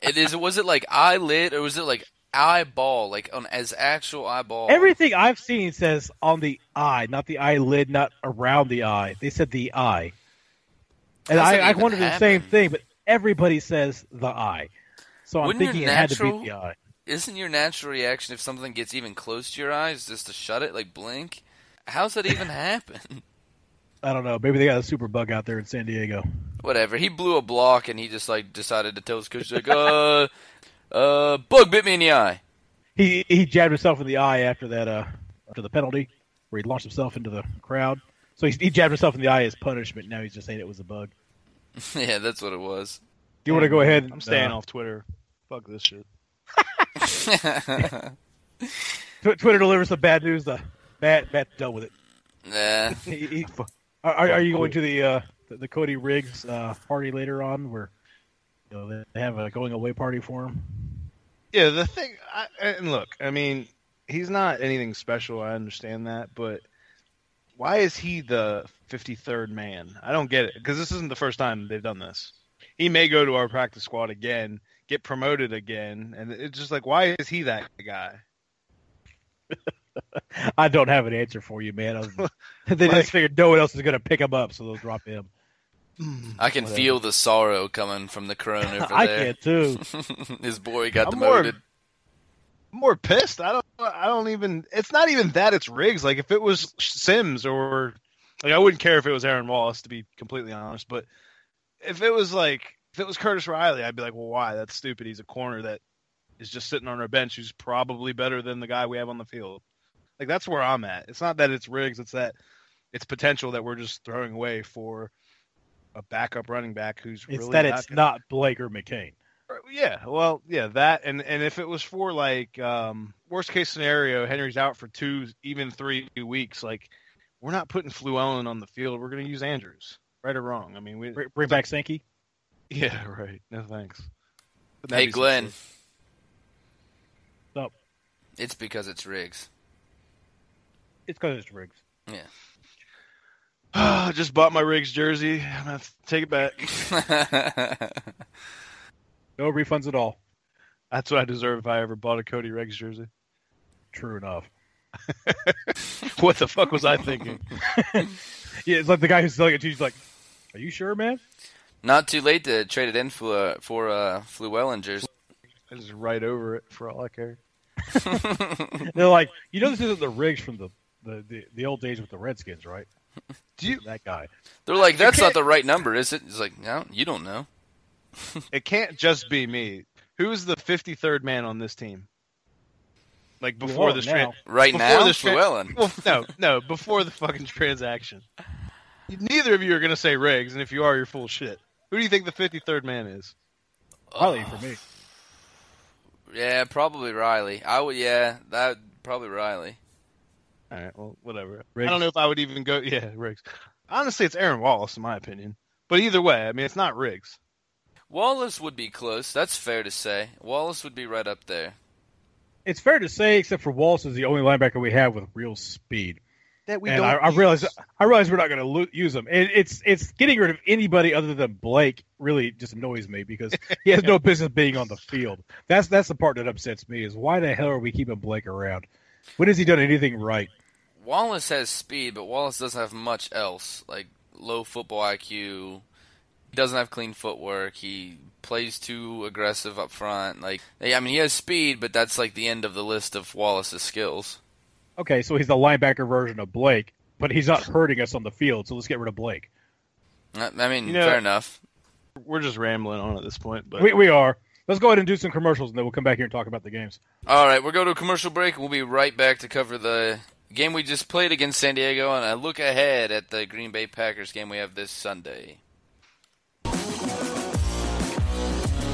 [SPEAKER 3] it is. Was it like eyelid or was it like eyeball? Like on as actual eyeball?
[SPEAKER 4] Everything I've seen says on the eye, not the eyelid, not around the eye. They said the eye. And I, I wondered happen? the same thing, but everybody says the eye. So I'm
[SPEAKER 3] Wouldn't
[SPEAKER 4] thinking
[SPEAKER 3] natural,
[SPEAKER 4] it had to be the eye.
[SPEAKER 3] Isn't your natural reaction if something gets even close to your eyes just to shut it, like blink? How's that even happen?
[SPEAKER 4] I don't know. Maybe they got a super bug out there in San Diego.
[SPEAKER 3] Whatever. He blew a block and he just like decided to tell his coach like, uh, uh, bug bit me in the eye.
[SPEAKER 4] He he jabbed himself in the eye after that uh after the penalty where he launched himself into the crowd. So he, he jabbed himself in the eye as punishment. Now he's just saying it was a bug.
[SPEAKER 3] yeah, that's what it was.
[SPEAKER 4] Do you want to go ahead?
[SPEAKER 5] I'm staying
[SPEAKER 4] uh,
[SPEAKER 5] off Twitter. Fuck this shit.
[SPEAKER 4] Twitter delivers the bad news. The Matt Matt dealt with it.
[SPEAKER 3] nah.
[SPEAKER 4] He- he- are, are you going to the uh, the, the Cody Riggs uh, party later on, where you know, they have a going away party for him?
[SPEAKER 5] Yeah, the thing, I, and look, I mean, he's not anything special. I understand that, but why is he the 53rd man? I don't get it because this isn't the first time they've done this. He may go to our practice squad again, get promoted again, and it's just like, why is he that guy?
[SPEAKER 4] I don't have an answer for you, man. other than- they
[SPEAKER 5] Like-
[SPEAKER 4] just figured no one else is going to pick him up, so they'll drop him.
[SPEAKER 3] I can
[SPEAKER 5] Whatever.
[SPEAKER 3] feel the sorrow coming from the crone over
[SPEAKER 4] I
[SPEAKER 3] there.
[SPEAKER 4] can too.
[SPEAKER 3] His boy got
[SPEAKER 5] I'm more-
[SPEAKER 3] demoted.
[SPEAKER 5] I'm more pissed. I don't. I don't even. It's not even that. It's Riggs. Like if it was Sims or like I wouldn't care if it was Aaron Wallace to be completely honest. But if it was like if it was Curtis Riley, I'd be like, well, why? That's stupid. He's a corner that is just sitting on our bench who's probably better than the guy we have on the field. Like that's where I'm at. It's not that it's Riggs. It's that it's potential that we're just throwing away for a backup running back who's
[SPEAKER 4] It's
[SPEAKER 5] really
[SPEAKER 4] that
[SPEAKER 5] not
[SPEAKER 4] it's
[SPEAKER 5] gonna-
[SPEAKER 4] not Blake or McCain.
[SPEAKER 5] yeah, well, yeah, that and and if it was for like um worst case scenario, Henry's out for two, even three weeks. Like we're not putting Fluellen on the field. We're going to use Andrews, right or wrong. I mean, we
[SPEAKER 4] Bring, bring back Sankey.
[SPEAKER 5] yeah, right. No thanks.
[SPEAKER 3] Hey,
[SPEAKER 5] that'd be some
[SPEAKER 3] Glenn.
[SPEAKER 5] shit.
[SPEAKER 4] Stop.
[SPEAKER 3] It's because it's Riggs.
[SPEAKER 4] It's because it's Riggs. Yeah.
[SPEAKER 5] I just bought my Riggs jersey. I'm gonna have to take it back.
[SPEAKER 4] No refunds at all.
[SPEAKER 5] That's what I deserve if I ever bought a Cody Riggs jersey.
[SPEAKER 4] True enough.
[SPEAKER 5] What the fuck was I thinking?
[SPEAKER 4] Yeah, it's like the guy who's selling it to you. He's like, "Are you sure, man?"
[SPEAKER 3] Not too late to trade it in for for uh, Fluellingers.
[SPEAKER 5] I just write over it for all I care.
[SPEAKER 4] They're like, "You know, this isn't the Riggs from the the, the, the old days with the Redskins, right?"
[SPEAKER 5] Do you?
[SPEAKER 4] That guy.
[SPEAKER 3] They're like, that's
[SPEAKER 5] can't-
[SPEAKER 3] the right number, is it? It's like, no, you don't know.
[SPEAKER 5] It can't just be me. Who's the 53rd man on this team? Like before
[SPEAKER 4] are
[SPEAKER 5] this
[SPEAKER 4] now.
[SPEAKER 5] tra-
[SPEAKER 3] Right
[SPEAKER 5] Before
[SPEAKER 3] now,
[SPEAKER 5] this tra-
[SPEAKER 3] Fluellen.
[SPEAKER 5] Well, no, no, before the fucking transaction. Neither of you are going to say Riggs, and if you are, you're full of shit. Who do you think the 53rd man is?
[SPEAKER 4] Riley for me.
[SPEAKER 3] Yeah, probably Riley. I would, yeah, that probably Riley.
[SPEAKER 5] All right, well, whatever.
[SPEAKER 4] Riggs.
[SPEAKER 5] I don't know if I would even go. Yeah, Riggs. Honestly, it's Aaron Wallace, in my opinion. But either way, I mean, it's not Riggs.
[SPEAKER 3] Wallace would be close. That's fair to say. Wallace would be right up there.
[SPEAKER 4] It's fair to say, except for Wallace is the only linebacker we have with real speed.
[SPEAKER 5] That we
[SPEAKER 4] and
[SPEAKER 5] don't.
[SPEAKER 4] I, I realize I realize we're not going to lo- use him. And it's it's getting rid of anybody other than Blake really just annoys me because he has no business being on the field. That's that's the part that upsets me is why the hell are we keeping Blake around? When has he done anything right?
[SPEAKER 3] Wallace has speed, but Wallace doesn't have much else. Like low football IQ. He doesn't have clean footwork. He plays too aggressive up front. Like, yeah, I mean, he has speed, but that's like the end of the list of Wallace's skills.
[SPEAKER 4] Okay, so he's the linebacker version of Blake, but he's not hurting us on the field. So let's get rid of Blake.
[SPEAKER 3] I I mean,
[SPEAKER 5] You know-
[SPEAKER 3] fair enough.
[SPEAKER 5] We're just rambling on at this point, but
[SPEAKER 4] We we are. Let's go ahead and do some commercials, and then we'll come back here and talk about the games.
[SPEAKER 3] All right, we'll go to a commercial break. We'll be right back to cover the game we just played against San Diego and a look ahead at the Green Bay Packers game we have this Sunday.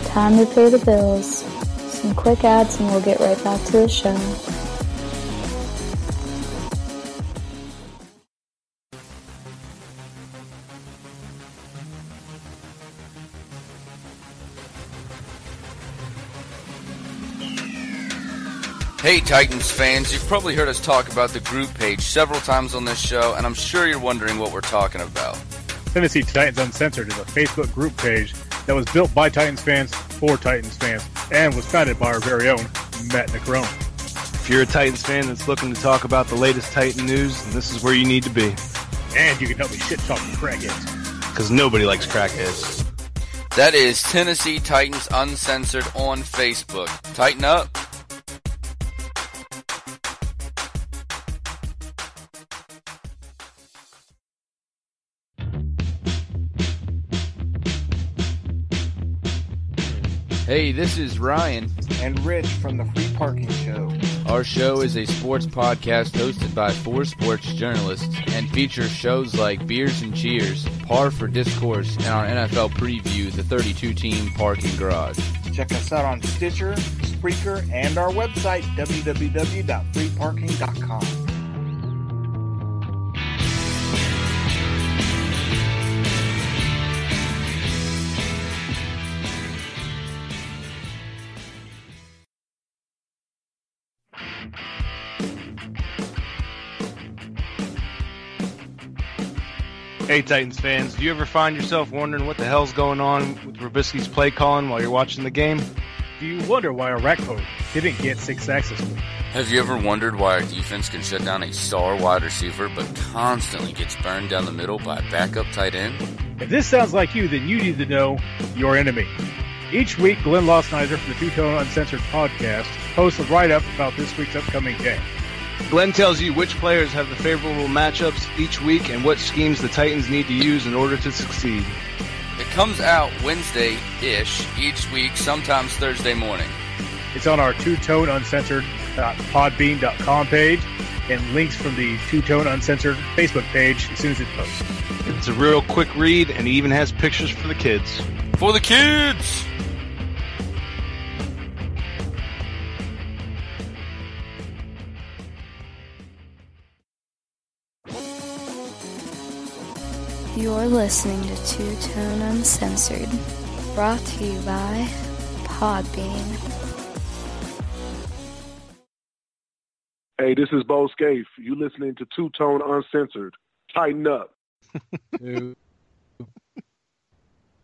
[SPEAKER 1] Time to pay the bills. Some quick ads and we'll get right back to the show.
[SPEAKER 3] Hey, Titans fans, you've probably heard us talk about the group page several times on this show, and I'm sure you're wondering what we're talking about.
[SPEAKER 4] Tennessee Titans Uncensored is a Facebook group page that was built by Titans fans for Titans fans and was founded by our very own Matt McCrone.
[SPEAKER 5] if you're a Titans fan that's looking to talk about the latest Titan news, then this is where you need to be.
[SPEAKER 4] And you can help me shit talk the crackheads.
[SPEAKER 5] Because nobody likes crackheads.
[SPEAKER 3] That is Tennessee Titans Uncensored on Facebook. Tighten up. Hey, this is Ryan.
[SPEAKER 6] and Rich from the Free Parking Show.
[SPEAKER 3] Our show is a sports podcast hosted by four sports journalists and features shows like Beers and Cheers, Par for Discourse, and our NFL preview, the 32 team parking garage.
[SPEAKER 6] Check us out on Stitcher, Spreaker, and our website, www.freeparking.com.
[SPEAKER 5] Hey, Titans fans, do you ever find yourself wondering what the hell's going on with Robiskie's play calling while you're watching the game?
[SPEAKER 4] Do you wonder why Orakpo didn't get six sacks this week?
[SPEAKER 3] Have you ever wondered why our defense can shut down a star wide receiver but constantly gets burned down the middle by a backup tight end?
[SPEAKER 4] If this sounds like you, then you need to know your enemy. Each week, Glenn Lossnizer from the Two Tone Uncensored podcast posts a write up about this week's upcoming game.
[SPEAKER 5] Glenn tells you which players have the favorable matchups each week and what schemes the Titans need to use in order to succeed.
[SPEAKER 3] It comes out Wednesday ish each week, sometimes Thursday morning.
[SPEAKER 4] It's on our Two Tone Uncensored podbean.com page and links from the Two Tone Uncensored Facebook page as soon as it posts.
[SPEAKER 5] It's a real quick read and he even has pictures for the kids.
[SPEAKER 3] For the kids!
[SPEAKER 1] You're listening to Two Tone Uncensored, brought to you by Podbean.
[SPEAKER 7] Hey, this is Bo Scaife. You listening to Two Tone Uncensored. Tighten up.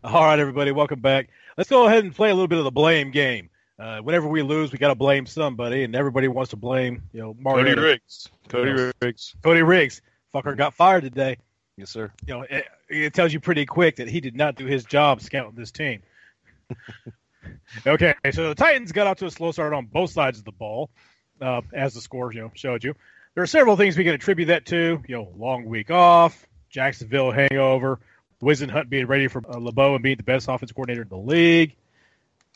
[SPEAKER 4] All right, everybody, welcome back. Let's go ahead and play a little bit of the blame game. Uh, whenever we lose, we got to blame somebody, and everybody wants to blame, you know, Mario.
[SPEAKER 5] Cody Riggs. Cody Riggs.
[SPEAKER 4] Cody Riggs. Fucker got fired today.
[SPEAKER 5] Yes, sir.
[SPEAKER 4] You know, it, it tells you pretty quick that he did not do his job scouting this team. okay, so the Titans got out to a slow start on both sides of the ball, uh, as the score you know showed you. There are several things we can attribute that to. You know, long week off, Jacksonville hangover, Whisenhunt being ready for uh, LeBeau and being the best offense coordinator in the league.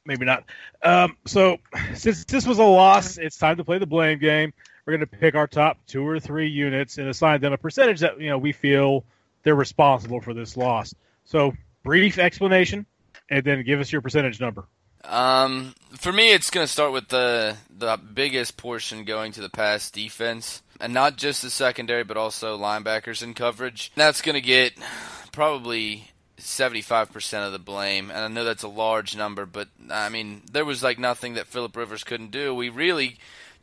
[SPEAKER 4] Maybe not. Um, so since this was a loss, it's time to play the blame game. We're going to pick our top two or three units and assign them a percentage that you know we feel they're responsible for this loss. So brief explanation, and then give us your percentage number.
[SPEAKER 3] Um, for me, it's going to start with the the biggest portion going to the pass defense, and not just the secondary, but also linebackers in coverage. That's going to get probably 75% of the blame, and I know that's a large number, but I mean, there was like nothing that Philip Rivers couldn't do. We really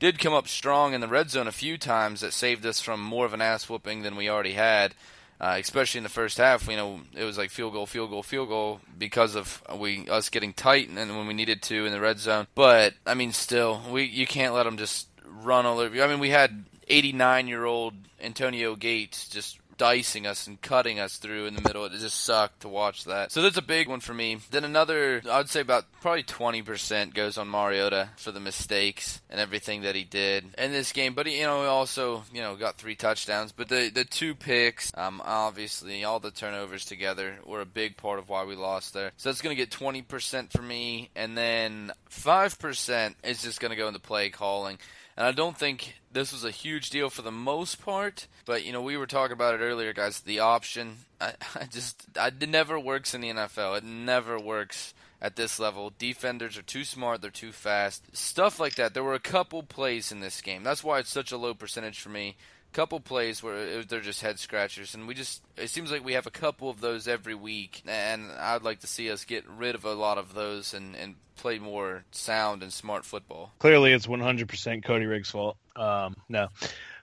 [SPEAKER 3] did come up strong in the red zone a few times that saved us from more of an ass whooping than we already had. Uh, especially in the first half, you know, it was like field goal, field goal, field goal because of we us getting tight and when we needed to in the red zone. But I mean, still, we you can't let them just run all over you. I mean, we had 89 year old Antonio Gates just dicing us and cutting us through in the middle. It just sucked to watch that. So that's a big one for me. Then another, I'd say about probably 20% goes on Mariota for the mistakes and everything that he did in this game. But he, you know, he also, you know, got three touchdowns. But the the two picks, um, obviously, all the turnovers together were a big part of why we lost there. So that's going to get 20% for me, and then 5% is just going to go into play calling. And I don't think this was a huge deal for the most part, but you know we were talking about it earlier, guys. The option, I, I just, I, it never works in the NFL. It never works at this level. Defenders are too smart, they're too fast, stuff like that. There were a couple plays in this game. That's why it's such a low percentage for me. Couple plays where it, they're just head scratchers, and we just, it seems like we have a couple of those every week, and I'd like to see us get rid of a lot of those and, and play more sound and smart football.
[SPEAKER 5] Clearly, it's 100% Cody Riggs' fault. Um, no,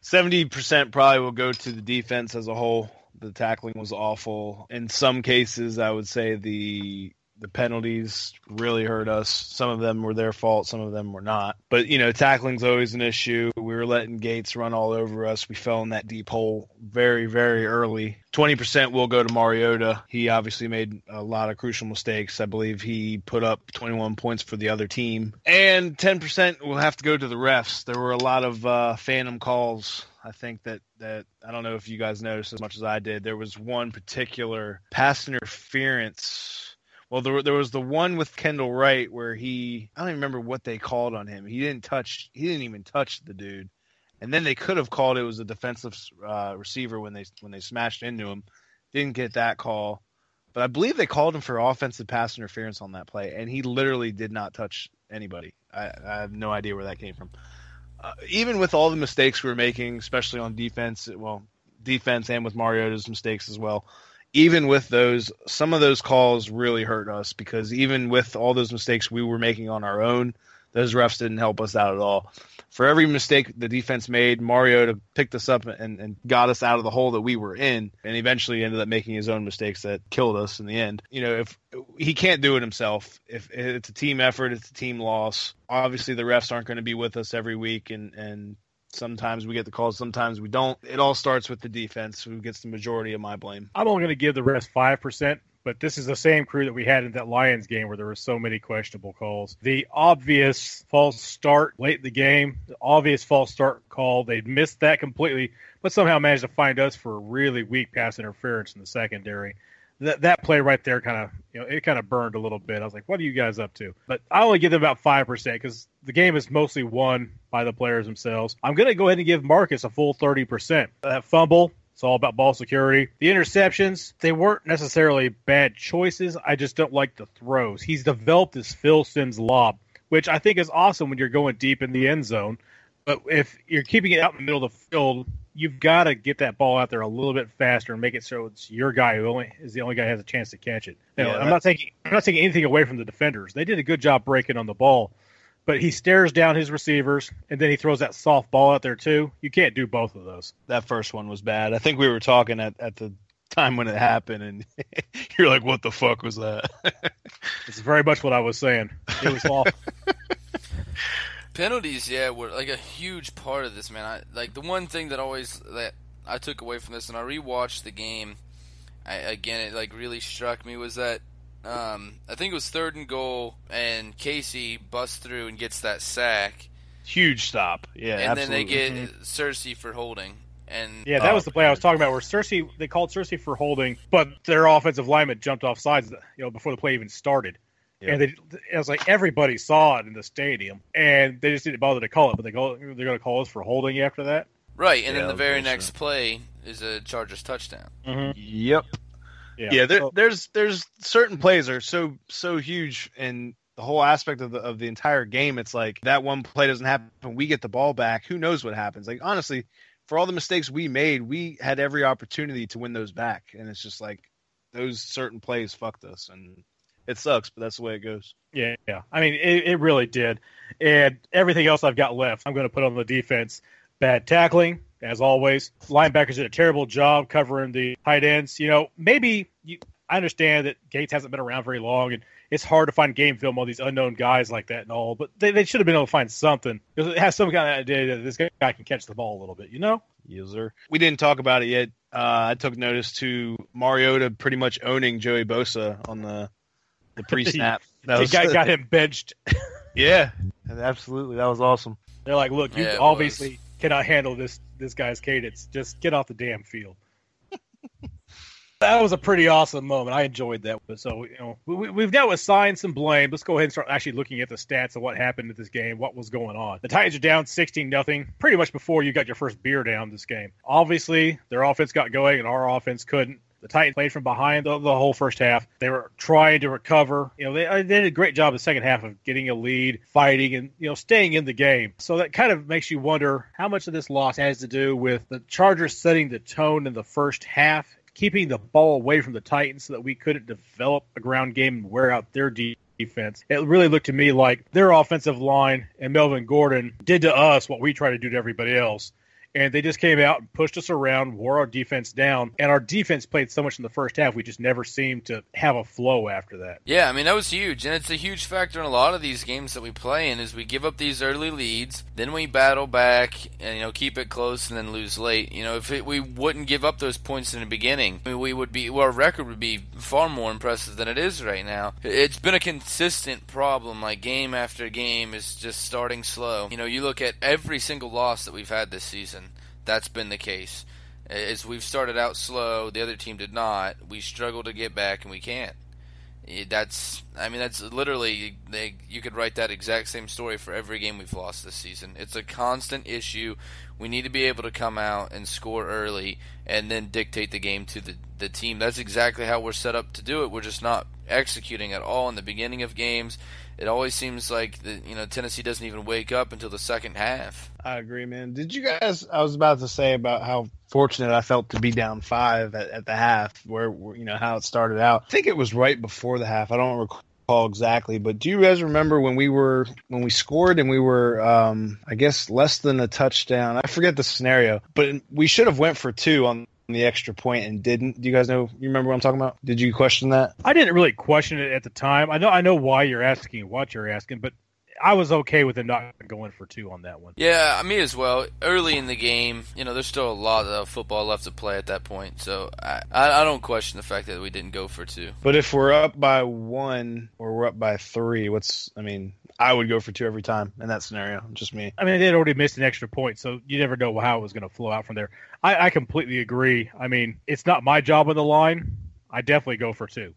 [SPEAKER 5] 70% probably will go to the defense as a whole. The tackling was awful. In some cases, I would say the the penalties really hurt us. Some of them were their fault, some of them were not. But you know, tackling's always an issue. We were letting Gates run all over us. We fell in that deep hole very, very early. Twenty percent will go to Mariota. He obviously made a lot of crucial mistakes. I believe he put up twenty-one points for the other team, and ten percent will have to go to the refs. There were a lot of uh, phantom calls I think that that I don't know if you guys noticed as much as I did. There was one particular pass interference Well, there, there was the one with Kendall Wright where he I don't even remember what they called on him. He didn't touch. He didn't even touch the dude. And then they could have called it was a defensive uh, receiver when they when they smashed into him. Didn't get that call, but I believe they called him for offensive pass interference on that play, and he literally did not touch anybody. I, I have no idea where that came from. Uh, even with all the mistakes we were making, especially on defense, well, defense and with Mariota's mistakes as well. Even with those, some of those calls really hurt us because even with all those mistakes we were making on our own, those refs didn't help us out at all. For every mistake the defense made, Mariota picked us up and, and got us out of the hole that we were in, and eventually ended up making his own mistakes that killed us in the end. You know, if he can't do it himself, if it's a team effort, it's a team loss. Obviously, the refs aren't going to be with us every week, and and Sometimes we get the calls, sometimes we don't. It all starts with the defense, who gets the majority of my blame.
[SPEAKER 4] I'm only going to give the rest five percent, but this is the same crew that we had in that Lions game where there were so many questionable calls. The obvious false start late in the game, the obvious false start call, they missed that completely, but somehow managed to find us for a really weak pass interference in the secondary that that play right there kind of you know it kind of burned a little bit. I was like, what are you guys up to? But I only give them about five percent because the game is mostly won by the players themselves. I'm gonna go ahead and give Marcus a full thirty percent. That fumble. It's all about ball security. The interceptions, they weren't necessarily bad choices. I just don't like the throws. He's developed this Phil Simms lob, which I think is awesome when you're going deep in the end zone. But if you're keeping it out in the middle of the field, you've got to get that ball out there a little bit faster and make it so it's your guy who only is the only guy who has a chance to catch it. You know, yeah, I'm not taking I'm not taking anything away from the defenders. They did a good job breaking on the ball, but he stares down his receivers and then he throws that soft ball out there too. You can't do both of those.
[SPEAKER 5] That first one was bad. I think we were talking at, at the time when it happened and you're like, what the fuck was that?
[SPEAKER 4] it's very much what I was saying. It was awful.
[SPEAKER 3] penalties, yeah, were like a huge part of this, man. I like the one thing that always that I took away from this, and I rewatched the game. I, again, it like really struck me was that um, I think it was third and goal, and Casey busts through and gets that sack.
[SPEAKER 5] Huge stop, yeah.
[SPEAKER 3] And
[SPEAKER 5] absolutely.
[SPEAKER 3] then they get mm-hmm. Searcy for holding. And
[SPEAKER 4] yeah, that was the play I was talking about. Where Searcy, they called Searcy for holding, but their offensive lineman jumped off sides, you know, before the play even started. Yep. And they, it was like everybody saw it in the stadium, and they just didn't bother to call it. But they go, they're going to call us for holding after that.
[SPEAKER 3] Right, and yeah, then the very next play is a Chargers touchdown.
[SPEAKER 5] Mm-hmm. Yep. Yeah, yeah there, so, there's there's certain plays are so so huge in the whole aspect of the of the entire game. It's like that one play doesn't happen, we get the ball back. Who knows what happens? Like honestly, for all the mistakes we made, we had every opportunity to win those back, and it's just like those certain plays fucked us, and it sucks, but that's the way it goes.
[SPEAKER 4] Yeah, yeah. I mean, it, it really did. And everything else I've got left, I'm going to put on the defense. Bad tackling, as always. Linebackers did a terrible job covering the tight ends. You know, maybe you, I understand that Gates hasn't been around very long, and it's hard to find game film on these unknown guys like that and all. But they, they should have been able to find something because it has some kind of idea that this guy can catch the ball a little bit. You know?
[SPEAKER 5] user. We didn't talk about it yet. Uh, I took notice to Mariota pretty much owning Joey Bosa on the the pre-snap.
[SPEAKER 4] That was, got, got him benched.
[SPEAKER 5] yeah, absolutely. That was awesome.
[SPEAKER 4] They're like, look, you yeah, obviously was. cannot handle this this guy's cadence. Just get off the damn field. that was a pretty awesome moment. I enjoyed that. So you know, we, have now assigned some blame. Let's go ahead and start actually looking at the stats of what happened in this game, what was going on. The Titans are down sixteen nothing, pretty much before you got your first beer down this game. Obviously, their offense got going and our offense couldn't. The Titans played from behind the, the, whole first half. They were trying to recover. You know, they, uh, they did a great job the second half of getting a lead, fighting, and you know, staying in the game. So that kind of makes you wonder how much of this loss has to do with the Chargers setting the tone in the first half, keeping the ball away from the Titans so that we couldn't develop a ground game and wear out their defense. It really looked to me like their offensive line and Melvin Gordon did to us what we try to do to everybody else and they just came out and pushed us around, wore our defense down, and our defense played so much in the first half, we just never seemed to have a flow after that.
[SPEAKER 3] Yeah, I mean that was huge, and it's a huge factor in a lot of these games that we play in. Is we give up these early leads, then we battle back and you know keep it close, and then lose late. You know, if it, we wouldn't give up those points in the beginning, we would be well, our record would be far more impressive than it is right now. It's been a consistent problem, like game after game is just starting slow. You know, you look at every single loss that we've had this season that's been the case. As we've started out slow, the other team did not. We struggle to get back, and we can't. that's I mean that's literally they, you could write that exact same story for every game we've lost this season. It's a constant issue. We need to be able to come out and score early and then dictate the game to the the team. That's exactly how we're set up to do it. We're just not executing at all in the beginning of games. It always seems like the, you know Tennessee doesn't even wake up until the second half.
[SPEAKER 5] I agree, man. Did you guys? I was about to say about how fortunate I felt to be down five at, at the half, where you know how it started out. I think it was right before the half. I don't recall exactly, but do you guys remember when we were when we scored and we were, um, I guess, less than a touchdown? I forget the scenario, but we should have went for two on the extra point and didn't. Do you guys know? You remember what I'm talking about? Did you question that?
[SPEAKER 4] I didn't really question it at the time. I know I know why you're asking what you're asking, but I was okay with it not going for two on that one.
[SPEAKER 3] Yeah, me as well. Early in the game, you know, there's still a lot of football left to play at that point, so I, I don't question the fact that we didn't go for two.
[SPEAKER 5] But if we're up by one or we're up by three, what's I mean, I would go for two every time in that scenario. Just me.
[SPEAKER 4] I mean, they had already missed an extra point, so you never know how it was going to flow out from there. I, I completely agree. I mean, it's not my job on the line. I definitely go for two.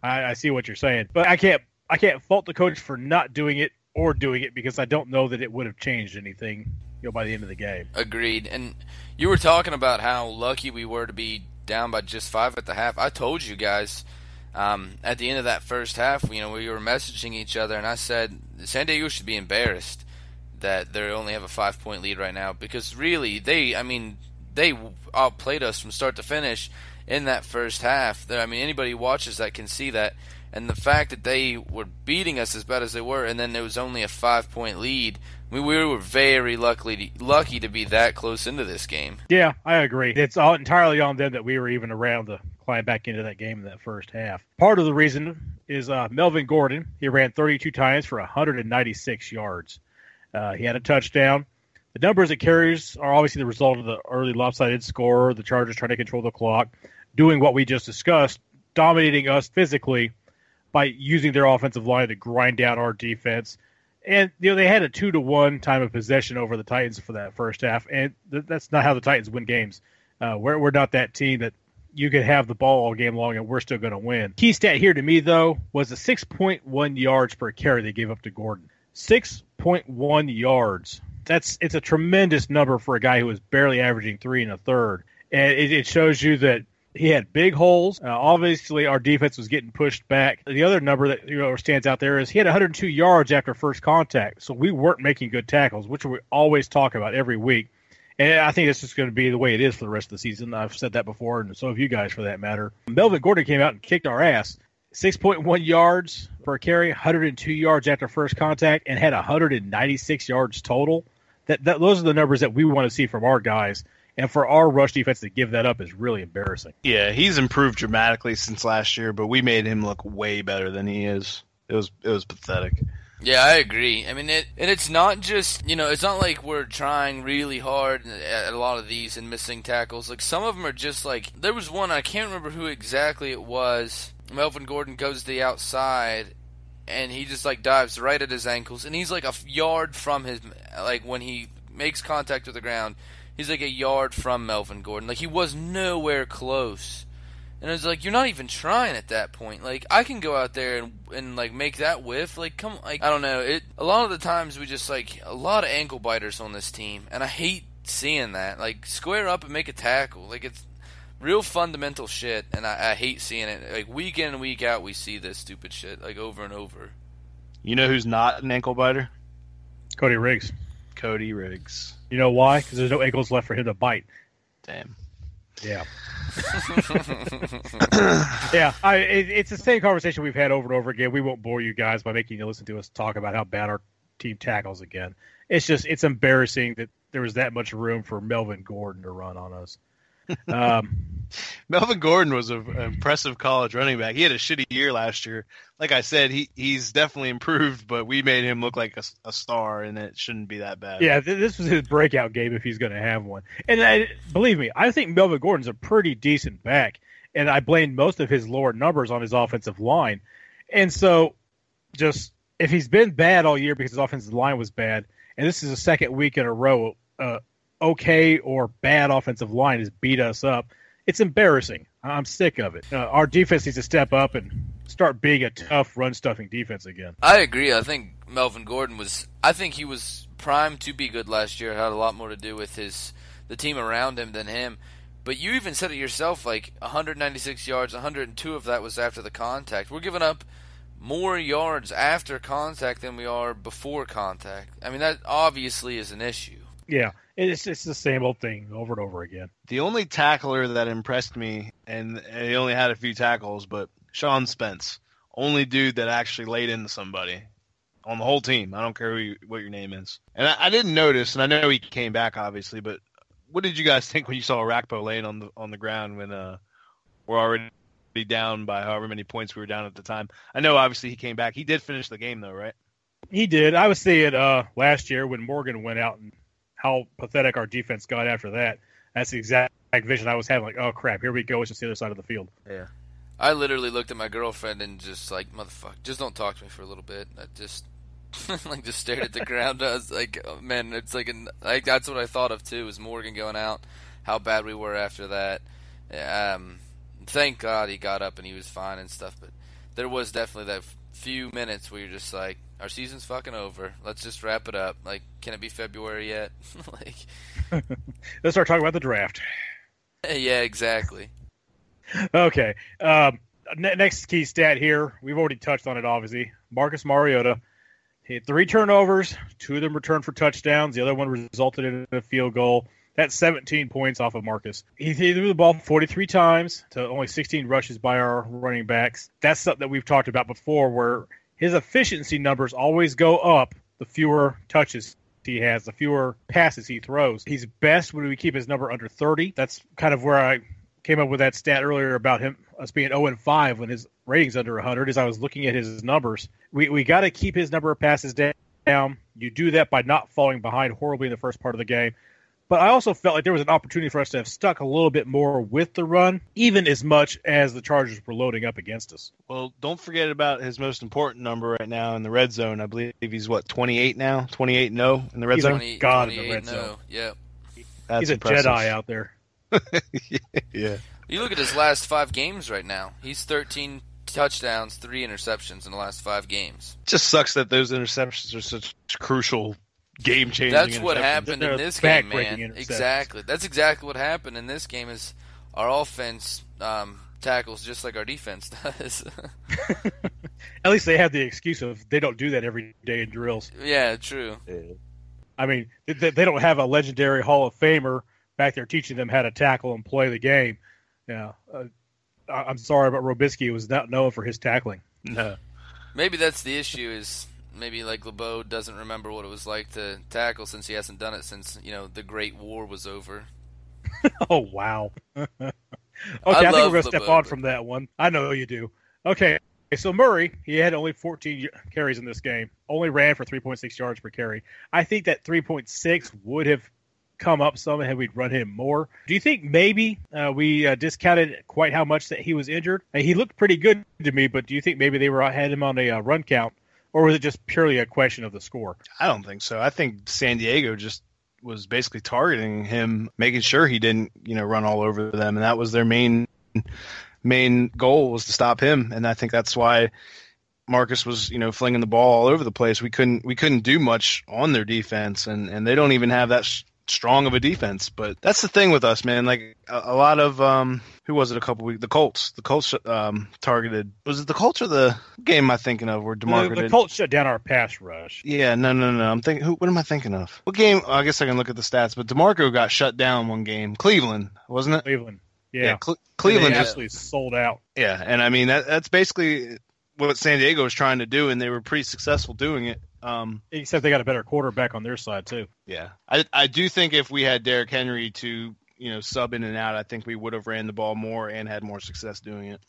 [SPEAKER 4] I, I see what you're saying, but I can't I can't fault the coach for not doing it or doing it because I don't know that it would have changed anything, you know, by the end of the game.
[SPEAKER 3] Agreed. And you were talking about how lucky we were to be down by just five at the half. I told you guys um, at the end of that first half, you know, we were messaging each other, and I said San Diego should be embarrassed that they only have a five point lead right now because really they, I mean, they outplayed us from start to finish in that first half. I mean, anybody watches that can see that. And the fact that they were beating us as bad as they were, and then there was only a five point lead, we, we were very lucky to, lucky to be that close into this game.
[SPEAKER 4] Yeah, I agree. It's all entirely on them that we were even around to back into that game in that first half. Part of the reason is uh, Melvin Gordon. He ran 32 times for 196 yards. Uh, he had a touchdown. The numbers it carries are obviously the result of the early lopsided score, the Chargers trying to control the clock, doing what we just discussed, dominating us physically by using their offensive line to grind down our defense. And you know they had a two to one time of possession over the Titans for that first half, and th- that's not how the Titans win games. Uh, we're we're not that team that you could have the ball all game long and we're still going to win. Key stat here to me though was the 6.1 yards per carry they gave up to Gordon. 6.1 yards. That's it's a tremendous number for a guy who was barely averaging three and a third, and it, it shows you that he had big holes. Uh, obviously, our defense was getting pushed back. The other number that you know stands out there is he had 102 yards after first contact. So we weren't making good tackles, which we always talk about every week. And I think this is going to be the way it is for the rest of the season. I've said that before, and so have you guys for that matter. Melvin Gordon came out and kicked our ass. 6.1 yards per carry, 102 yards after first contact, and had 196 yards total. That, that those are the numbers that we want to see from our guys. And for our rush defense to give that up is really embarrassing.
[SPEAKER 5] Yeah, he's improved dramatically since last year, but we made him look way better than he is. It was it was pathetic.
[SPEAKER 3] Yeah, I agree. I mean, it, and it's not just you know, it's not like we're trying really hard at a lot of these and missing tackles. Like some of them are just like there was one I can't remember who exactly it was. Melvin Gordon goes to the outside, and he just like dives right at his ankles, and he's like a yard from his like when he makes contact with the ground he's like a yard from Melvin Gordon. Like he was nowhere close. And it's like you're not even trying at that point. Like I can go out there and and like make that whiff. Like come like I don't know. It a lot of the times we just like a lot of ankle biters on this team and I hate seeing that. Like square up and make a tackle. Like it's real fundamental shit and I, I hate seeing it. Like week in and week out we see this stupid shit like over and over.
[SPEAKER 5] You know who's not an ankle biter?
[SPEAKER 4] Cody Riggs.
[SPEAKER 5] Cody Riggs.
[SPEAKER 4] You know why? Because there's no ankles left for him to bite.
[SPEAKER 5] Damn.
[SPEAKER 4] Yeah. yeah, I, it, it's the same conversation we've had over and over again. We won't bore you guys by making you listen to us talk about how bad our team tackles again. It's just it's embarrassing that there was that much room for Melvin Gordon to run on us. Um,
[SPEAKER 5] Melvin Gordon was an impressive college running back. He had a shitty year last year. Like I said, he he's definitely improved, but we made him look like a, a star, and it shouldn't be that bad.
[SPEAKER 4] Yeah, th- this was his breakout game if he's going to have one. And I, believe me, I think Melvin Gordon's a pretty decent back, and I blame most of his lower numbers on his offensive line. And so, just if he's been bad all year because his offensive line was bad, and this is the second week in a row, uh, okay or bad offensive line has beat us up. It's embarrassing. I'm sick of it. Uh, our defense needs to step up and start being a tough run stuffing defense again.
[SPEAKER 3] I agree. I think Melvin Gordon was. I think he was primed to be good last year. It had a lot more to do with his the team around him than him. But you even said it yourself. Like 196 yards, 102 of that was after the contact. We're giving up more yards after contact than we are before contact. I mean that obviously is an issue.
[SPEAKER 4] Yeah, it's it's the same old thing over and over again.
[SPEAKER 5] The only tackler that impressed me, and he only had a few tackles, but Sean Spence, only dude that actually laid into somebody on the whole team. I don't care you, what your name is. And I, I, didn't notice, and I know he came back obviously, but what did you guys think when you saw Rakpo laying on the on the ground when uh we're already down by however many points we were down at the time? I know obviously he came back. He did finish the game though, right?
[SPEAKER 4] He did. I was seeing uh last year when Morgan went out and how pathetic our defense got after that. That's the exact vision I was having. Like, oh crap, here we go. It's just the other side of the field.
[SPEAKER 5] Yeah.
[SPEAKER 3] I literally looked at my girlfriend and just like, motherfucker, just don't talk to me for a little bit. I just like just stared at the ground. I was like, oh, man, it's like, an, like that's what I thought of too. Was Morgan going out? How bad we were after that. Um, thank God he got up and he was fine and stuff. But there was definitely that few minutes where you're just like, our season's fucking over. Let's just wrap it up. Like, can it be February yet? like,
[SPEAKER 4] let's start talking about the draft.
[SPEAKER 3] Yeah, exactly.
[SPEAKER 4] okay. Um, next key stat here. We've already touched on it, obviously. Marcus Mariota hit had three turnovers, two of them returned for touchdowns. The other one resulted in a field goal. That's 17 points off of Marcus. He threw the ball 43 times to only 16 rushes by our running backs. That's something that we've talked about before, where his efficiency numbers always go up the fewer touches he has, the fewer passes he throws. He's best when we keep his number under 30. That's kind of where I came up with that stat earlier about him us being 0 and 5 when his ratings under 100 as I was looking at his numbers. We we got to keep his number of passes down. You do that by not falling behind horribly in the first part of the game. But I also felt like there was an opportunity for us to have stuck a little bit more with the run, even as much as the Chargers were loading up against us.
[SPEAKER 5] Well, don't forget about his most important number right now in the red zone. I believe he's what 28 now, 28 no oh in the red
[SPEAKER 3] he's
[SPEAKER 5] zone.
[SPEAKER 3] 20,
[SPEAKER 4] God in the red
[SPEAKER 3] no.
[SPEAKER 4] zone.
[SPEAKER 3] Oh, yep.
[SPEAKER 5] That's
[SPEAKER 4] He's a
[SPEAKER 5] impressive.
[SPEAKER 4] Jedi out there.
[SPEAKER 5] yeah.
[SPEAKER 3] You look at his last five games right now. He's 13 touchdowns, three interceptions in the last five games.
[SPEAKER 5] just sucks that those interceptions are such crucial game changing.
[SPEAKER 3] That's what happened in this game, man. Exactly. That's exactly what happened in this game. Is our offense um, tackles just like our defense does.
[SPEAKER 4] At least they have the excuse of they don't do that every day in drills.
[SPEAKER 3] yeah, true.
[SPEAKER 4] I mean, they, they don't have a legendary Hall of Famer back there teaching them how to tackle and play the game. Yeah, uh, I- I'm sorry, but Robiskie was not known for his tackling.
[SPEAKER 5] No.
[SPEAKER 3] Maybe that's the issue. Is maybe like LeBeau doesn't remember what it was like to tackle since he hasn't done it since you know the Great War was over.
[SPEAKER 4] Oh wow. okay, I, think we're gonna step on from that one. I know you do. Okay, so Murray, he had only 14 carries in this game. Only ran for 3.6 yards per carry. I think that 3.6 would have come up some had we'd run him more. Do you think maybe uh, we uh, discounted quite how much that he was injured? Uh, he looked pretty good to me, but do you think maybe they were had him on a uh, run count, or was it just purely a question of the score?
[SPEAKER 5] I don't think so. I think San Diego just was basically targeting him, making sure he didn't, you know, run all over them, and that was their main main goal was to stop him. And I think that's why Marcus was, you know, flinging the ball all over the place. We couldn't we couldn't do much on their defense, and and they don't even have that. Strong of a defense but that's the thing with us man like a, a lot of um who was it a couple weeks the colts the colts um targeted was it the colts or the game I'm thinking of where
[SPEAKER 4] The,
[SPEAKER 5] demarco
[SPEAKER 4] the
[SPEAKER 5] did
[SPEAKER 4] Colts shut down our pass rush.
[SPEAKER 5] yeah, no, no, no. I'm thinking. Who? What am I thinking of? What game? oh, I guess I can look at the stats. But Demarco got shut down one game. Cleveland, wasn't it?
[SPEAKER 4] Cleveland. Yeah.
[SPEAKER 5] Cle- Cleveland
[SPEAKER 4] they
[SPEAKER 5] just.
[SPEAKER 4] sold out.
[SPEAKER 5] Yeah, and I mean that that's basically what San Diego was trying to do, and they were pretty successful doing it. Um,
[SPEAKER 4] Except they got a better quarterback on their side too.
[SPEAKER 5] yeah, I I do think if we had Derrick Henry to you know sub in and out, I think we would have ran the ball more and had more success doing it.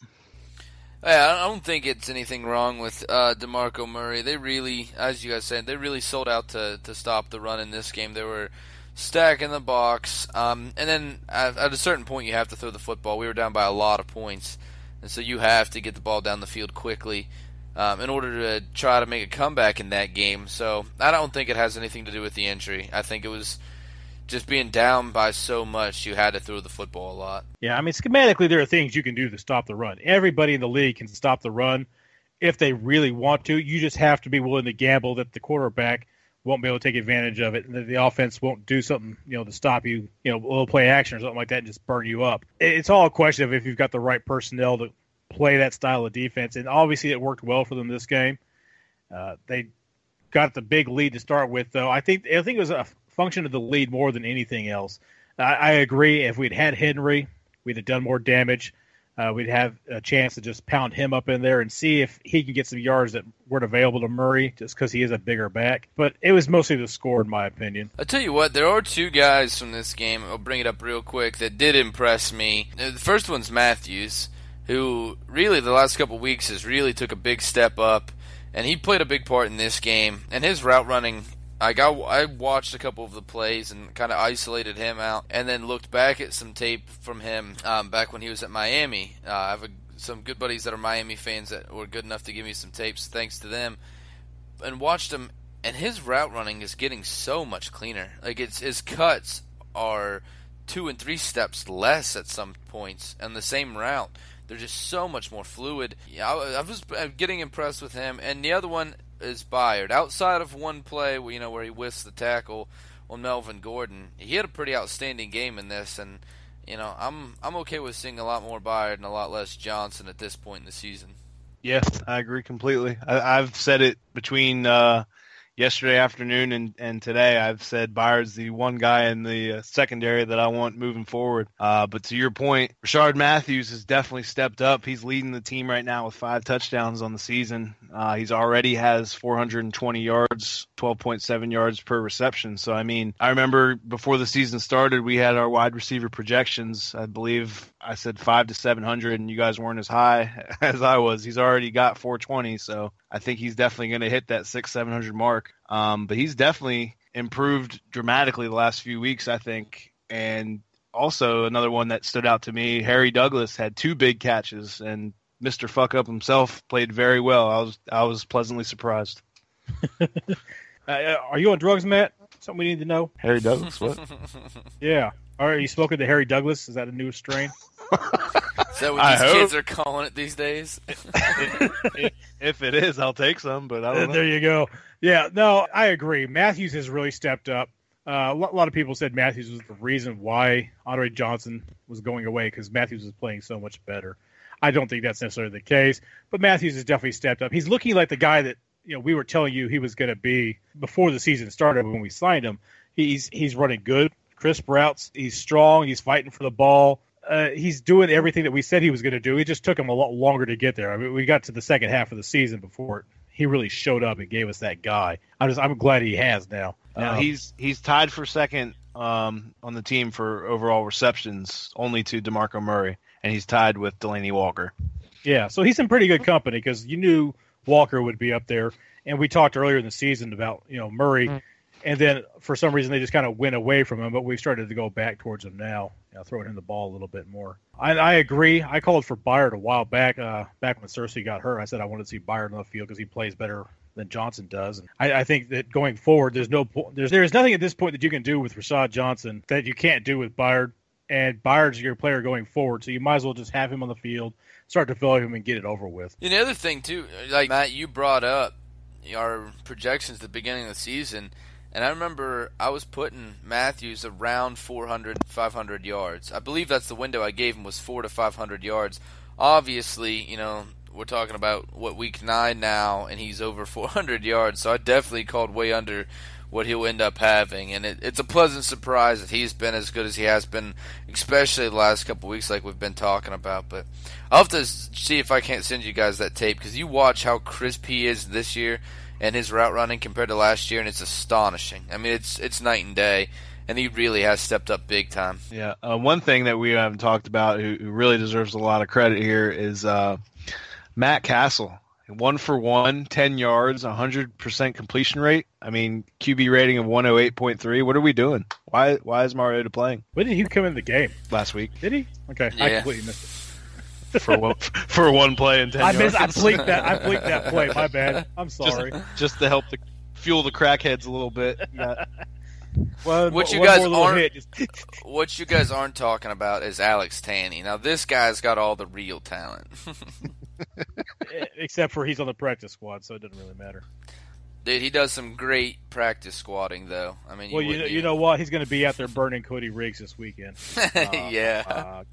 [SPEAKER 3] Yeah, I don't think it's anything wrong with uh, Demarco Murray. They really, as you guys said, they really sold out to to stop the run in this game. They were stacking the box, um, and then at, at a certain point, you have to throw the football. We were down by a lot of points, and so you have to get the ball down the field quickly um, in order to try to make a comeback in that game. So I don't think it has anything to do with the injury. I think it was just being down by so much, you had to throw the football a lot.
[SPEAKER 4] Yeah, I mean, schematically, there are things you can do to stop the run. Everybody in the league can stop the run if they really want to. You just have to be willing to gamble that the quarterback won't be able to take advantage of it, and that the offense won't do something, you know, to stop you, you know, a little play action or something like that, and just burn you up. It's all a question of if you've got the right personnel to play that style of defense, and obviously it worked well for them this game. Uh, they got the big lead to start with, though. I think I think it was a function of the lead more than anything else. I, I agree. If we'd had Henry, we'd have done more damage. Uh, we'd have a chance to just pound him up in there and see if he could get some yards that weren't available to Murray just because he is a bigger back. But it was mostly the score, in my opinion.
[SPEAKER 3] I'll tell you what, there are two guys from this game, I'll bring it up real quick, that did impress me. The first one's Matthews, who really the last couple weeks has really took a big step up, and he played a big part in this game. And his route running I got I watched a couple of the plays and kind of isolated him out, and then looked back at some tape from him um, back when he was at Miami. Uh, I have a, some good buddies that are Miami fans that were good enough to give me some tapes, thanks to them, and watched him. And his route running is getting so much cleaner. Like it's his cuts are two and three steps less at some points, and the same route. They're just so much more fluid. Yeah, I, I was getting impressed with him. And the other one is Byard. Outside of one play, you know, where he whiffs the tackle on Melvin Gordon, he had a pretty outstanding game in this. And you know, I'm I'm okay with seeing a lot more Byard and a lot less Johnson at this point in the season.
[SPEAKER 5] Yeah, I agree completely. I, I've said it between uh, yesterday afternoon and, and today. I've said Byard's the one guy in the uh, secondary that I want moving forward. Uh, but to your point, Rishard Matthews has definitely stepped up. He's leading the team right now with five touchdowns on the season. Uh, he's already has 420 yards, 12.7 yards per reception. So I mean, I remember before the season started, we had our wide receiver projections. I believe I said five to 700, and you guys weren't as high as I was. He's already got 420, so I think he's definitely going to hit that six, 700 mark. Um, but he's definitely improved dramatically the last few weeks, I think. And also another one that stood out to me, Harry Douglas had two big catches, and Mr. Fuck Up himself played very well. I was I was pleasantly surprised.
[SPEAKER 4] Uh, are you on drugs, Matt? Something we need to know.
[SPEAKER 5] Harry Douglas, what?
[SPEAKER 4] Yeah. Are you smoking the Harry Douglas? Is that a new strain?
[SPEAKER 3] Is that what
[SPEAKER 5] I
[SPEAKER 3] these
[SPEAKER 5] hope.
[SPEAKER 3] kids are calling it these days?
[SPEAKER 5] if it is, I'll take some, but I don't know.
[SPEAKER 4] there you go. Yeah, no, I agree. Matthews has really stepped up. Uh, a lot a lot of people said Matthews was the reason why Andre Johnson was going away because Matthews was playing so much better. I don't think that's necessarily the case, but Matthews has definitely stepped up. He's looking like the guy that you know we were telling you he was going to be before the season started when we signed him. He's he's running good, crisp routes. He's strong. He's fighting for the ball. Uh, he's doing everything that we said he was going to do. It just took him a lot longer to get there. I mean, we got to the second half of the season before he really showed up and gave us that guy. I'm just I'm glad he has now.
[SPEAKER 5] Now
[SPEAKER 4] Um,
[SPEAKER 5] he's he's tied for second um, on the team for overall receptions, only to Demarco Murray, and he's tied with Delanie Walker.
[SPEAKER 4] Yeah, so he's in pretty good company because you knew Walker would be up there, and we talked earlier in the season about you know Murray, and then for some reason they just kind of went away from him, but we've started to go back towards him now, you know, throwing him the ball a little bit more. I, I agree. I called for Byard a while back, uh, back when Searcy got hurt. I said I wanted to see Byard on the field because he plays better than Johnson does, and I, I think that going forward, there's no there's there's nothing at this point that you can do with Rashad Johnson that you can't do with Byard. And Byard's your player going forward, so you might as well just have him on the field, start develop him, and get it over with.
[SPEAKER 3] And the other thing too, like Matt, you brought up our projections at the beginning of the season, and I remember I was putting Matthews around 400, 500 yards. I believe that's the window I gave him was four to 500 yards. Obviously, you know we're talking about what week nine now, and he's over 400 yards, so I definitely called way under what he'll end up having, and it, it's a pleasant surprise that he's been as good as he has been, especially the last couple weeks, like we've been talking about. But I'll have to see if I can't send you guys that tape because you watch how crisp he is this year and his route running compared to last year, and it's astonishing. I mean, it's it's night and day, and he really has stepped up big time.
[SPEAKER 5] Yeah, uh, one thing that we haven't talked about, who, who really deserves a lot of credit here, is uh, Matt Cassel. One for one, 10 yards, 100% completion rate. I mean, QB rating of 108.3. What are we doing? Why Why is Mariota playing
[SPEAKER 4] When did he come in the game?
[SPEAKER 5] last week
[SPEAKER 4] Did he? Okay, I completely missed
[SPEAKER 5] for one for one play in 10
[SPEAKER 4] it. I
[SPEAKER 5] yards?
[SPEAKER 4] missed. I blinked that. I blinked that play. My bad. I'm sorry.
[SPEAKER 5] just to help the fuel the crackheads a little bit. You
[SPEAKER 4] Well,
[SPEAKER 3] What you guys aren't-
[SPEAKER 4] hit, just-
[SPEAKER 3] What you guys aren't talking about is Alex Tanney. Now this guy's got all the real talent.
[SPEAKER 4] except for he's on the practice squad, so it doesn't really matter.
[SPEAKER 3] Dude, he does some great practice squatting though. I mean,
[SPEAKER 4] Well, you know, you know what? He's going to be out there burning Cody Riggs this weekend.
[SPEAKER 3] yeah.
[SPEAKER 5] Uh,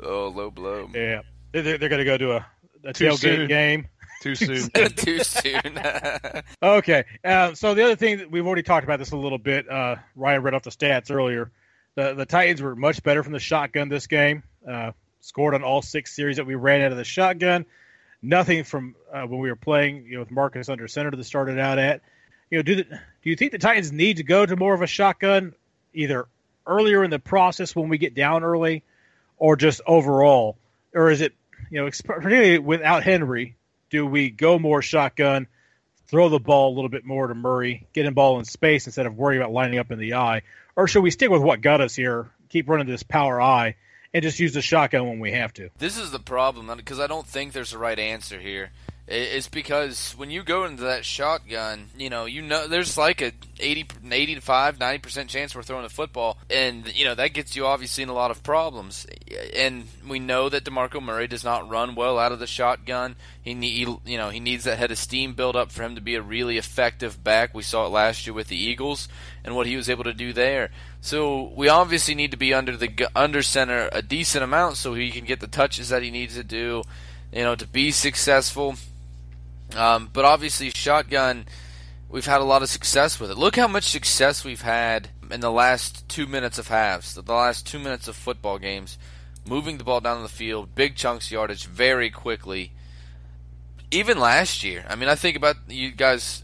[SPEAKER 5] get out of here.
[SPEAKER 3] oh, low blow.
[SPEAKER 4] Yeah, they're, they're going to go to a, a
[SPEAKER 5] Too
[SPEAKER 4] tailgate
[SPEAKER 5] soon.
[SPEAKER 4] game.
[SPEAKER 5] Too soon.
[SPEAKER 3] Too soon.
[SPEAKER 4] Okay. Uh, so the other thing that we've already talked about this a little bit. Uh, Ryan read off the stats earlier. The the Titans were much better from the shotgun this game. Uh, scored on all six series that we ran out of the shotgun. Nothing from uh, when we were playing, you know, with Marcus under center that started out at. You know, do the, do you think the Titans need to go to more of a shotgun, either earlier in the process when we get down early, or just overall, or is it, you know, particularly without Henry, do we go more shotgun? throw the ball a little bit more to Murray, get him ball in space instead of worrying about lining up in the eye? Or should we stick with what got us here, keep running this power I, and just use the shotgun when we have to?
[SPEAKER 3] This is the problem because I don't think there's a right answer here. It's because when you go into that shotgun, you know, you know, there's like a 80, 85, 90% chance we're throwing the football, and you know that gets you obviously in a lot of problems. And we know that DeMarco Murray does not run well out of the shotgun. He need, you know, he needs that head of steam build up for him to be a really effective back. We saw it last year with the Eagles and what he was able to do there. So we obviously need to be under the under center a decent amount so he can get the touches that he needs to do, you know, to be successful. Um, but obviously, shotgun, we've had a lot of success with it. Look how much success we've had in the last two minutes of halves, the last two minutes of football games, moving the ball down the field, big chunks yardage very quickly. Even last year, I mean, I think about you guys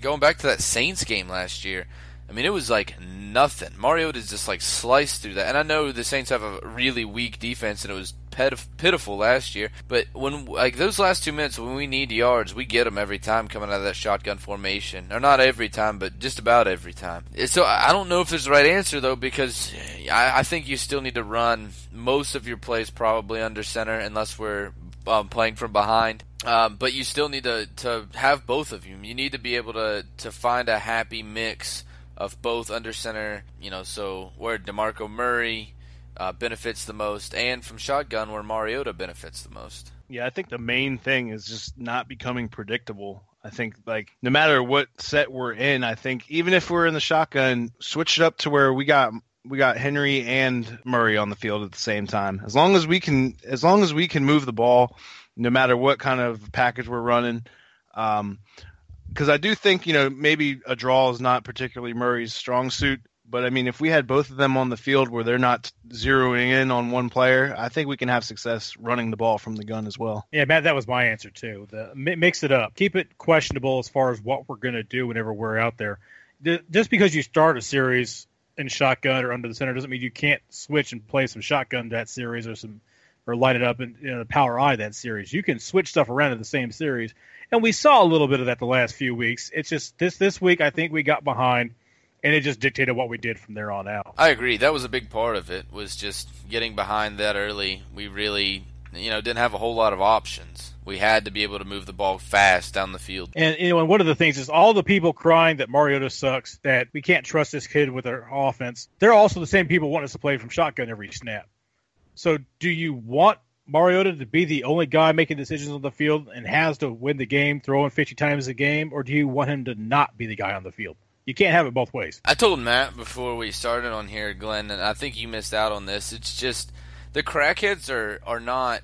[SPEAKER 3] going back to that Saints game last year. I mean, it was like nothing. Mariota just like sliced through that. And I know the Saints have a really weak defense, and it was pit- pitiful last year. But when like those last two minutes, when we need yards, we get them every time coming out of that shotgun formation. Or not every time, but just about every time. So I don't know if there's the right answer though, because I, I think you still need to run most of your plays probably under center, unless we're um, playing from behind. Um, but you still need to, to have both of them. You need to be able to, to find a happy mix of both under center, you know, so where DeMarco Murray uh, benefits the most, and from shotgun where Mariota benefits the most.
[SPEAKER 5] Yeah, I think the main thing is just not becoming predictable. I think like no matter what set we're in, I think even if we're in the shotgun, switch it up to where we got we got Henry and Murray on the field at the same time. As long as we can as long as we can move the ball, no matter what kind of package we're running. Um, because I do think you know maybe a draw is not particularly Murray's strong suit, but I mean if we had both of them on the field where they're not zeroing in on one player, I think we can have success running the ball from the gun as well.
[SPEAKER 4] Yeah, Matt, that was my answer too. The mix it up, keep it questionable as far as what we're going to do whenever we're out there. Just because you start a series in shotgun or under the center doesn't mean you can't switch and play some shotgun that series or some or light it up in you know, power I that series. You can switch stuff around in the same series, and we saw a little bit of that the last few weeks. It's just this this week I think we got behind, and it just dictated what we did from there on out.
[SPEAKER 3] I agree. That was a big part of it. Was just getting behind that early. We really, you know, didn't have a whole lot of options. We had to be able to move the ball fast down the field.
[SPEAKER 4] And you know, and one of the things is all the people crying that Mariota sucks, that we can't trust this kid with our offense. They're also the same people wanting us to play from shotgun every snap. So, do you want Mariota to be the only guy making decisions on the field and has to win the game, throwing 50 times a game, or do you want him to not be the guy on the field? You can't have it both ways.
[SPEAKER 3] I told Matt before we started on here, Glenn, and I think you missed out on this. It's just the crackheads are are not.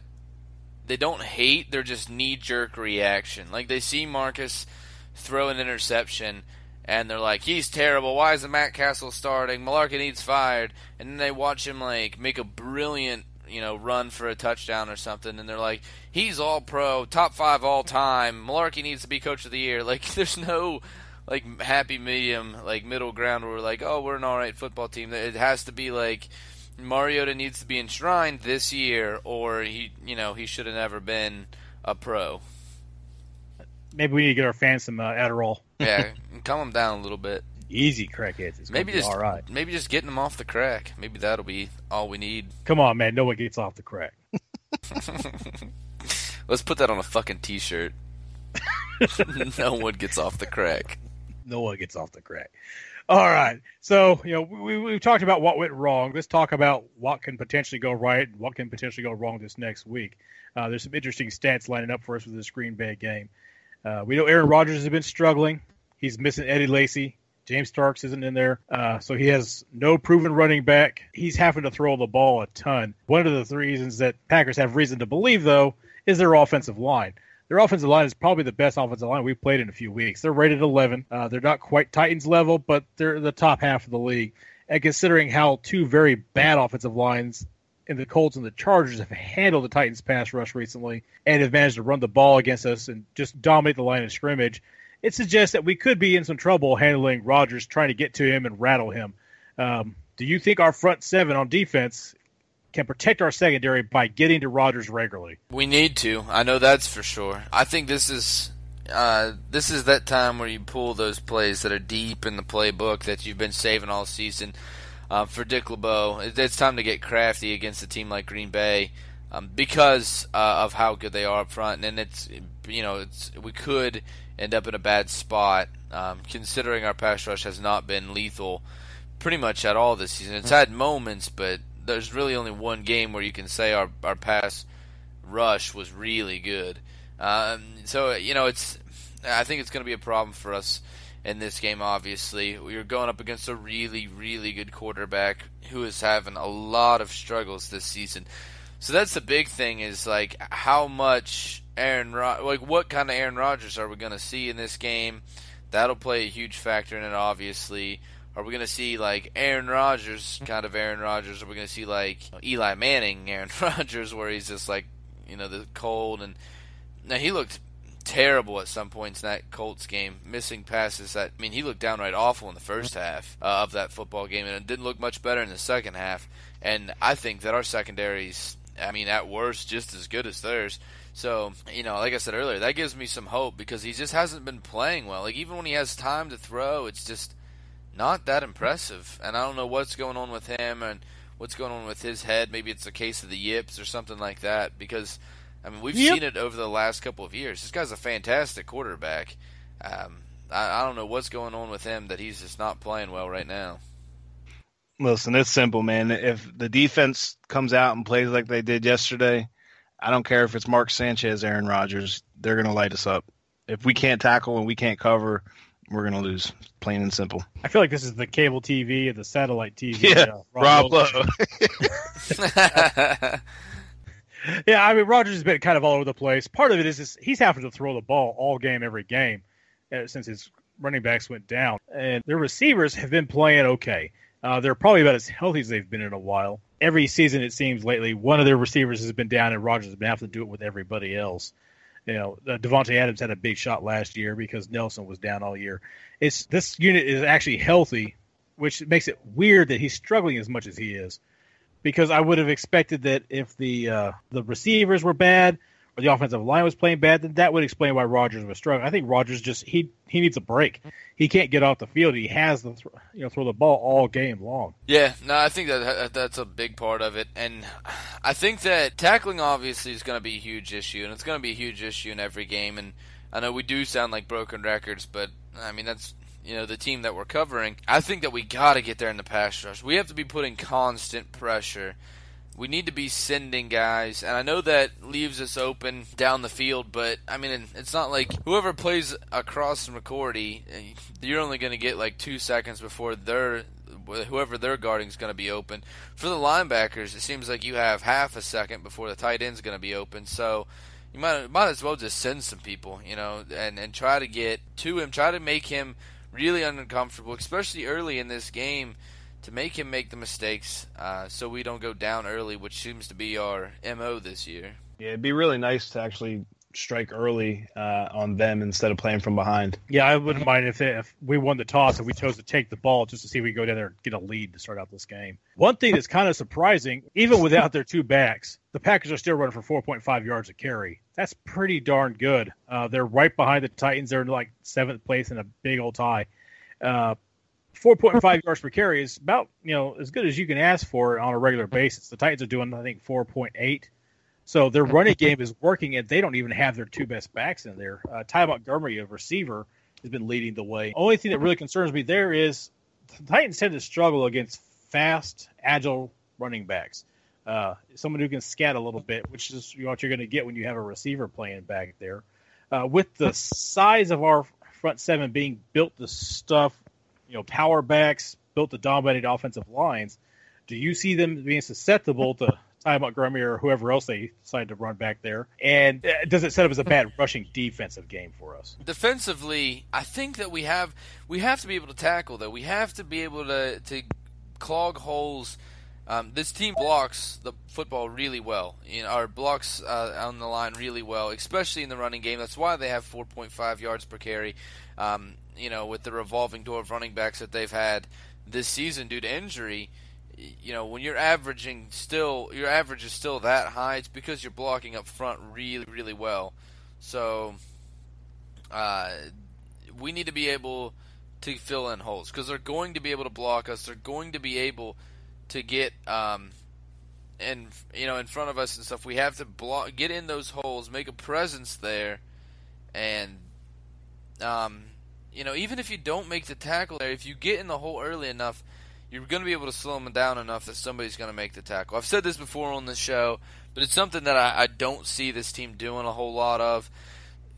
[SPEAKER 3] They don't hate. They're just knee jerk reaction. Like they see Marcus throw an interception, and they're like, "He's terrible. Why isn't Matt Cassel starting? Mularkey needs fired." And then they watch him like make a brilliant, you know, run for a touchdown or something, and they're like, "He's all pro, top five all time. Mularkey needs to be coach of the year." Like there's no like happy medium, like middle ground where we're like, oh, we're an all right football team. It has to be like Mariota needs to be enshrined this year, or he, you know, he should have never been a pro.
[SPEAKER 4] Maybe we need to get our fans some uh, Adderall.
[SPEAKER 3] Yeah, calm them down a little bit.
[SPEAKER 4] Easy, crackheads. It's
[SPEAKER 3] Maybe
[SPEAKER 4] maybe
[SPEAKER 3] just
[SPEAKER 4] all right.
[SPEAKER 3] maybe just getting them off the crack. Maybe that'll be all we need.
[SPEAKER 4] Come on, man. No one gets off the crack.
[SPEAKER 3] Let's put that on a fucking t-shirt. no one gets off the crack.
[SPEAKER 4] No one gets off the crack. All right. So, you know, we, we've talked about what went wrong. Let's talk about what can potentially go right and what can potentially go wrong this next week. Uh, there's some interesting stats lining up for us with this Green Bay game. Uh, we know Aaron Rodgers has been struggling. He's missing Eddie Lacy. James Starks isn't in there, uh, so he has no proven running back. He's having to throw the ball a ton. One of the reasons that Packers have reason to believe, though, is their offensive line. Their offensive line is probably the best offensive line we've played in a few weeks. They're rated 11. Uh, they're not quite Titans level, but they're the top half of the league. And considering how two very bad offensive lines in the Colts and the Chargers have handled the Titans pass rush recently and have managed to run the ball against us and just dominate the line of scrimmage, it suggests that we could be in some trouble handling Rodgers, trying to get to him and rattle him. Um, do you think our front seven on defense can protect our secondary by getting to Rodgers regularly?
[SPEAKER 3] We need to. I know that's for sure. I think this is uh, this is that time where you pull those plays that are deep in the playbook that you've been saving all season. Uh, for Dick LeBeau, it's time to get crafty against a team like Green Bay um, because uh, of how good they are up front, and it's you know it's we could end up in a bad spot um, considering our pass rush has not been lethal pretty much at all this season. It's had moments, but there's really only one game where you can say our our pass rush was really good. Um, so you know it's I think it's going to be a problem for us in this game. Obviously, we are going up against a really really good quarterback who is having a lot of struggles this season. So that's the big thing is like how much Aaron Rod- like what kind of Aaron Rodgers are we going to see in this game? That'll play a huge factor in it obviously. Are we going to see like Aaron Rodgers kind of Aaron Rodgers? Are we going to see like Eli Manning Aaron Rodgers where he's just like, you know, the cold and now he looked terrible at some points in that Colts game, missing passes that I mean he looked downright awful in the first half uh, of that football game and it didn't look much better in the second half. And I think that our secondaries I mean, at worst, just as good as theirs. So, you know, like I said earlier, that gives me some hope because he just hasn't been playing well. Like, even when he has time to throw, it's just not that impressive. And I don't know what's going on with him and what's going on with his head. Maybe it's a case of the yips or something like that because, I mean, we've yep. seen it over the last couple of years. This guy's a fantastic quarterback. Um, I, I don't know what's going on with him that he's just not playing well right now.
[SPEAKER 5] Listen, it's simple, man. If the defense comes out and plays like they did yesterday, I don't care if it's Mark Sanchez, Aaron Rodgers, they're going to light us up. If we can't tackle and we can't cover, we're going to lose, plain and simple.
[SPEAKER 4] I feel like this is the cable TV and the satellite TV.
[SPEAKER 5] Yeah, uh, Rob, Rob Lowe.
[SPEAKER 4] yeah, I mean, Rodgers has been kind of all over the place. Part of it is, is he's having to throw the ball all game, every game, uh, since his running backs went down. And their receivers have been playing okay. Uh, they're probably about as healthy as they've been in a while. Every season, it seems lately, one of their receivers has been down, and Rodgers has been having to do it with everybody else. You know, uh, Davante Adams had a big shot last year because Nelson was down all year. It's this unit is actually healthy, which makes it weird that he's struggling as much as he is. Because I would have expected that if the uh, the receivers were bad, the offensive line was playing bad, then that would explain why Rodgers was struggling. I think Rodgers just he he needs a break. He can't get off the field. He has to th- you know throw the ball all game long.
[SPEAKER 3] Yeah, no, I think that that's a big part of it, and I think that tackling obviously is going to be a huge issue, and it's going to be a huge issue in every game. And I know we do sound like broken records, but I mean that's you know the team that we're covering. I think that we got to get there in the pass rush. We have to be putting constant pressure we need to be sending guys, and I know that leaves us open down the field, but I mean, it's not like whoever plays across McCourty, eh, you're only going to get like two seconds before their whoever they're guarding is going to be open. For the linebackers, it seems like you have half a second before the tight end's going to be open. So you might might as well just send some people, you know, and and try to get to him, try to make him really uncomfortable, especially early in this game to make him make the mistakes uh, so we don't go down early, which seems to be our MO this year.
[SPEAKER 5] Yeah, it'd be really nice to actually strike early uh, on them instead of playing from behind.
[SPEAKER 4] Yeah, I wouldn't mind if, they, if we won the toss and we chose to take the ball just to see if we go down there and get a lead to start out this game. One thing that's kind of surprising, even without their two backs, the Packers are still running for 4.5 yards a carry. That's pretty darn good. Uh, they're right behind the Titans. They're in like seventh place in a big old tie. Uh, 4.5 yards per carry is about you know as good as you can ask for on a regular basis. The Titans are doing I think 4.8, so their running game is working, and they don't even have their two best backs in there. Uh, Ty Montgomery, a receiver, has been leading the way. Only thing that really concerns me there is the Titans tend to struggle against fast, agile running backs. Uh, someone who can scat a little bit, which is what you're going to get when you have a receiver playing back there. Uh, with the size of our front seven being built to stuff, you know, power backs, built to dominate offensive lines, do you see them being susceptible to Ty Montgomery or whoever else they decide to run back there? And uh, does it set up as a bad rushing defensive game for us?
[SPEAKER 3] Defensively, I think that we have we have to be able to tackle though. We have to be able to to clog holes. Um, this team blocks the football really well. You know, our blocks uh, on the line really well, especially in the running game. That's why they have 4.5 yards per carry. Um, you know, with the revolving door of running backs that they've had this season due to injury you know, when you're averaging still, your average is still that high. It's because you're blocking up front really, really well. So, uh, we need to be able to fill in holes because they're going to be able to block us. They're going to be able to get, um, and you know, in front of us and stuff. We have to block, get in those holes, make a presence there, and, um, you know, even if you don't make the tackle there, if you get in the hole early enough you're going to be able to slow them down enough that somebody's going to make the tackle. I've said this before on the show, but it's something that I, I don't see this team doing a whole lot of.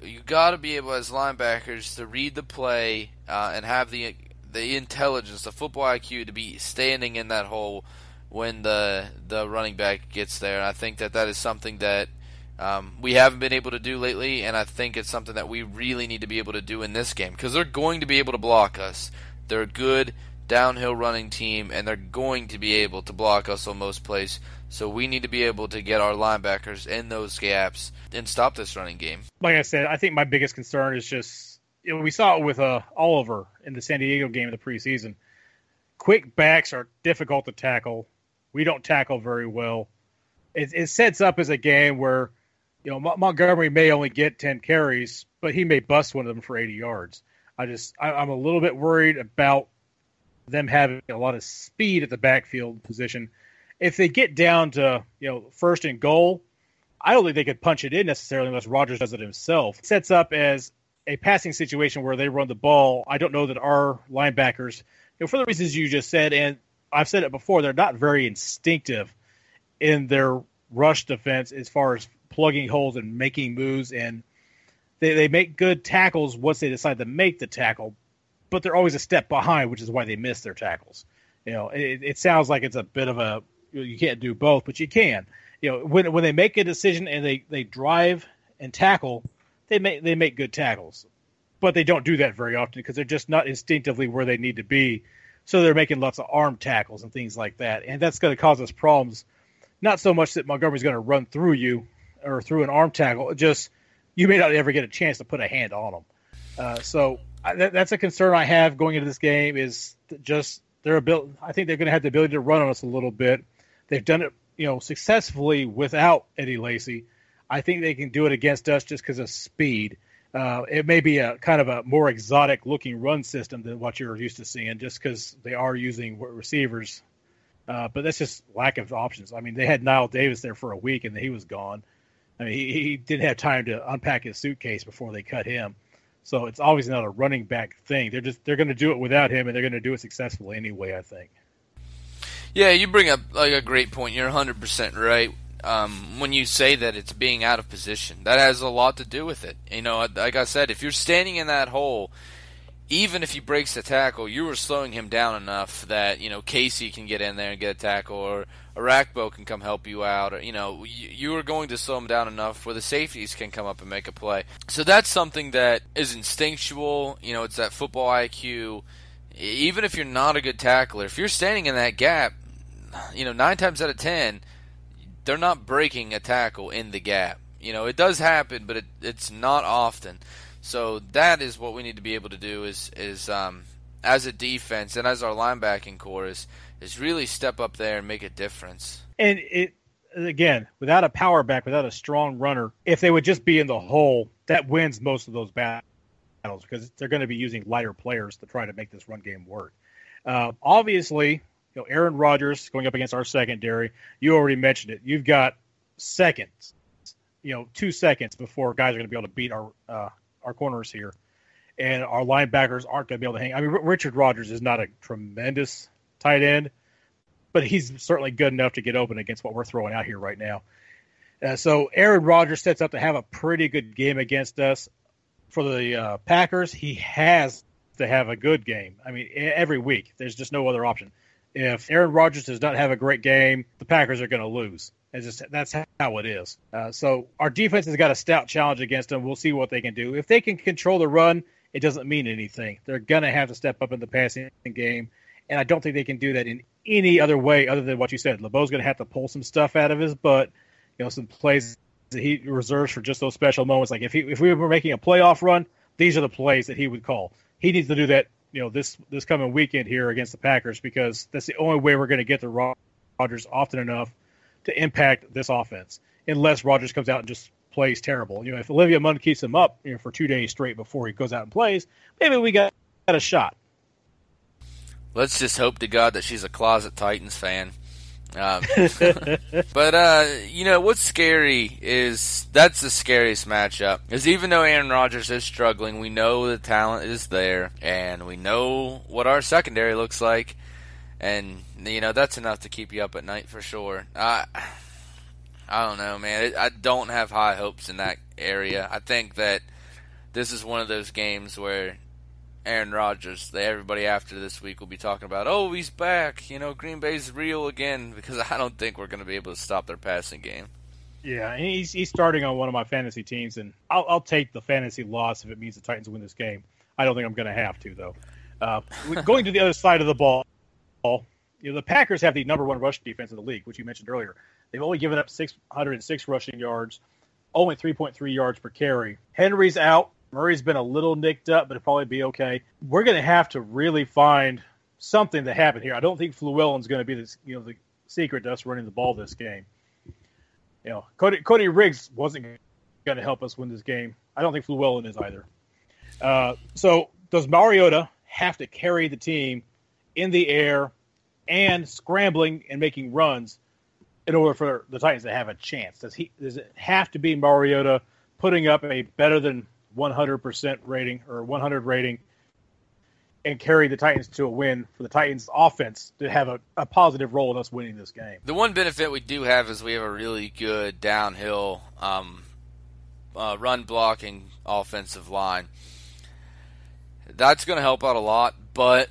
[SPEAKER 3] You got to be able, as linebackers, to read the play uh, and have the the intelligence, the football IQ, to be standing in that hole when the the running back gets there. And I think that that is something that um, we haven't been able to do lately, and I think it's something that we really need to be able to do in this game because they're going to be able to block us. They're a good downhill running team, and they're going to be able to block us on most plays. So we need to be able to get our linebackers in those gaps and stop this running game.
[SPEAKER 4] Like I said, I think my biggest concern is just you know, we saw it with uh, Oliver in the San Diego game in the preseason. Quick backs are difficult to tackle. We don't tackle very well. It, it sets up as a game where you know Montgomery may only get ten carries, but he may bust one of them for eighty yards. I just I, I'm a little bit worried about them having a lot of speed at the backfield position. If they get down to you know first and goal, I don't think they could punch it in necessarily unless Rodgers does it himself. It sets up as a passing situation where they run the ball. I don't know that our linebackers, you know, for the reasons you just said, and I've said it before, they're not very instinctive in their rush defense as far as plugging holes and making moves and they, they make good tackles once they decide to make the tackle, but they're always a step behind, which is why they miss their tackles. You know, it, it sounds like it's a bit of a you can't do both, but you can. You know, when when they make a decision and they they drive and tackle, they make they make good tackles, but they don't do that very often because they're just not instinctively where they need to be. So they're making lots of arm tackles and things like that, and that's going to cause us problems. Not so much that Montgomery's going to run through you or through an arm tackle, just you may not ever get a chance to put a hand on them. Uh, so that, that's a concern I have going into this game is just their ability. I think they're going to have the ability to run on us a little bit. They've done it, you know, successfully without Eddie Lacy. I think they can do it against us just because of speed. Uh, it may be a kind of a more exotic looking run system than what you're used to seeing, just because they are using receivers. Uh, but that's just lack of options. I mean, they had Knile Davis there for a week and he was gone. I mean, he, he didn't have time to unpack his suitcase before they cut him. So it's always not a running back thing. They're just they're going to do it without him, and they're going to do it successfully anyway. I think.
[SPEAKER 3] Yeah, you bring up like a great point. You're 100 percent right. Um, when you say that it's being out of position, that has a lot to do with it. You know, like I said, if you're standing in that hole, even if he breaks the tackle, you were slowing him down enough that you know Casey can get in there and get a tackle, or Orakpo can come help you out, or you know you are going to slow him down enough where the safeties can come up and make a play. So that's something that is instinctual. You know, it's that football IQ. Even if you're not a good tackler, if you're standing in that gap, you know nine times out of ten, they're not breaking a tackle in the gap. You know, it does happen, but it, it's not often. So that is what we need to be able to do is is um, as a defense and as our linebacking core is is really step up there and make a difference.
[SPEAKER 4] And it again, without a power back, without a strong runner, if they would just be in the hole, that wins most of those battles because they're going to be using lighter players to try to make this run game work. Uh, obviously, you know, Aaron Rodgers going up against our secondary. You already mentioned it. You've got seconds, you know, two seconds before guys are going to be able to beat our uh, our corners here. and our linebackers aren't going to be able to hang. I mean, R- Richard Rodgers is not a tremendous tight end, but he's certainly good enough to get open against what we're throwing out here right now. Uh, so Aaron Rodgers sets up to have a pretty good game against us. For the uh, Packers, he has to have a good game. I mean, every week, there's just no other option. If Aaron Rodgers does not have a great game, the Packers are going to lose. Just that's how it is. Uh, so our defense has got a stout challenge against them. We'll see what they can do. If they can control the run, it doesn't mean anything. They're to have to step up in the passing game, and I don't think they can do that in any other way other than what you said. LeBeau's to have to pull some stuff out of his butt, you know, some plays that he reserves for just those special moments. Like if he if we were making a playoff run, these are the plays that he would call. He needs to do that, you know, this this coming weekend here against the Packers because that's the only way we're going to get the Rodgers often enough to impact this offense, unless Rodgers comes out and just plays terrible. You know, if Olivia Munn keeps him up you know, for two days straight before he goes out and plays, maybe we got, got a shot.
[SPEAKER 3] Let's just hope to God that she's a closet Titans fan. Um, but uh, you know what's scary is that's the scariest matchup. Is even though Aaron Rodgers is struggling, we know the talent is there, and we know what our secondary looks like, and you know that's enough to keep you up at night for sure. I I don't know, man. I don't have high hopes in that area. I think that this is one of those games where Aaron Rodgers, everybody after this week will be talking about, oh, he's back. You know, Green Bay's real again because I don't think we're going to be able to stop their passing game.
[SPEAKER 4] Yeah, he's he's starting on one of my fantasy teams, and I'll, I'll take the fantasy loss if it means the Titans win this game. I don't think I'm going to have to though. Uh, going to the other side of the ball, you know, the Packers have the number one rush defense in the league, which you mentioned earlier. They've only given up 606 rushing yards, only 3.3 yards per carry. Henry's out. Murray's been a little nicked up, but it'll probably be okay. We're going to have to really find something to happen here. I don't think Fluellen's going to be this, you know, the secret to us running the ball this game. You know, Cody, Cody Riggs wasn't going to help us win this game. I don't think Fluellen is either. Uh, so does Mariota have to carry the team in the air and scrambling and making runs in order for the Titans to have a chance? Does he does it have to be Mariota putting up a better than 100% rating or 100 rating and carry the Titans to a win for the Titans offense to have a, a positive role in us winning this game.
[SPEAKER 3] The one benefit we do have is we have a really good downhill um, uh, run blocking offensive line. That's going to help out a lot, but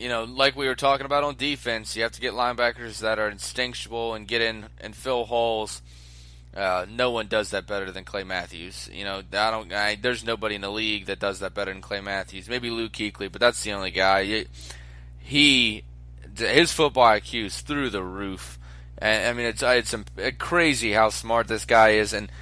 [SPEAKER 3] you know, like we were talking about on defense, you have to get linebackers that are instinctual and get in and fill holes uh, no one does that better than Clay Matthews. You know, I don't. I, there's nobody in the league that does that better than Clay Matthews. Maybe Luke Kuechly, but that's the only guy. He, his football IQ is through the roof. And, I mean, it's it's crazy how smart this guy is, and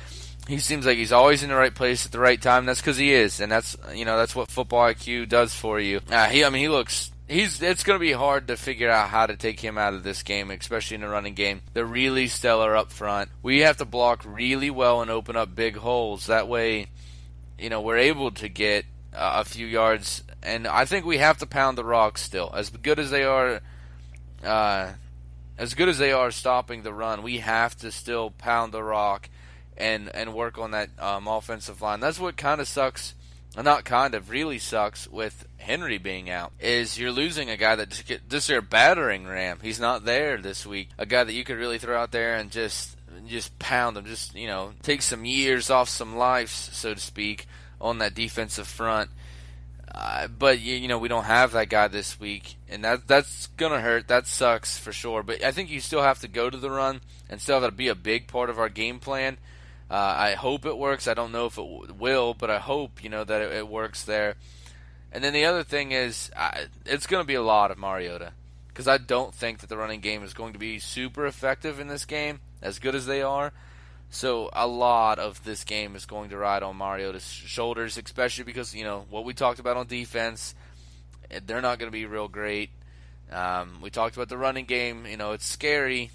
[SPEAKER 3] he seems like he's always in the right place at the right time. That's because he is, and that's you know that's what football IQ does for you. Uh, he, I mean, he looks he's it's going to be hard to figure out how to take him out of this game, especially in the running game. They're really stellar up front. We have to block really well and open up big holes. That way, you know, we're able to get uh, a few yards. And I think we have to pound the rock still. As good as they are, uh, as good as they are stopping the run, we have to still pound the rock and and work on that um, offensive line. That's what kind of sucks not kind of really sucks with Henry being out is you're losing a guy that just this your battering ram. He's not there this week. A guy that you could really throw out there and just just pound him, just you know, take some years off some lives, so to speak, on that defensive front. Uh, but you, you know we don't have that guy this week, and that that's gonna hurt. That sucks for sure. But I think you still have to go to the run and still have to be a big part of our game plan. Uh, I hope it works. I don't know if it w- will, but I hope you know that it, it works there. And then the other thing is, I, it's going to be a lot of Mariota because I don't think that the running game is going to be super effective in this game, as good as they are. So a lot of this game is going to ride on Mariota's shoulders, especially because you know what we talked about on defense. Eh, they're not going to be real great. Um, we talked about the running game. You know, it's scary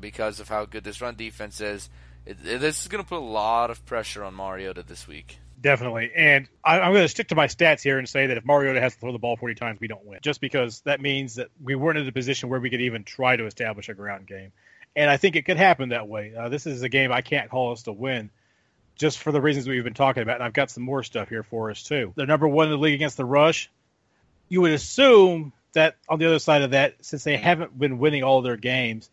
[SPEAKER 3] because of how good this run defense is. This is going to put a lot of pressure on Mariota this week.
[SPEAKER 4] Definitely. And I, am going to stick to my stats here and say that if Mariota has to throw the ball 40 times, we don't win. Just because that means that we weren't in a position where we could even try to establish a ground game. And I think it could happen that way. Uh, this is a game I can't call us to win just for the reasons we've been talking about. And I've got some more stuff here for us too. They're number one in the league against the rush. You would assume that on the other side of that, since they haven't been winning all their games,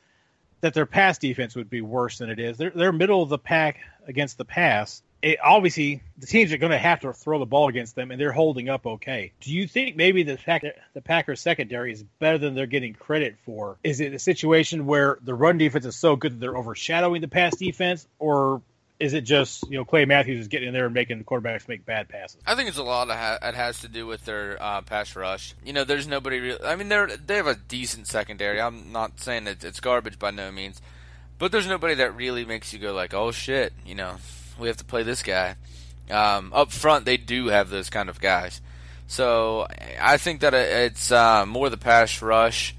[SPEAKER 4] that their pass defense would be worse than it is. They're they're middle of the pack against the pass. It, obviously, the teams are going to have to throw the ball against them, and they're holding up okay. Do you think maybe the pack, the Packers secondary is better than they're getting credit for? Is it a situation where the run defense is so good that they're overshadowing the pass defense, or is it just you know Clay Matthews is getting in there and making the quarterbacks make bad passes?
[SPEAKER 3] I think it's a lot of ha- it has to do with their uh, pass rush. You know, there's nobody. Real- I mean, they're they have a decent secondary. I'm not saying that it's garbage by no means, but there's nobody that really makes you go like, oh shit, you know, we have to play this guy. Um, up front, they do have those kind of guys. So I think that it's uh, more the pass rush,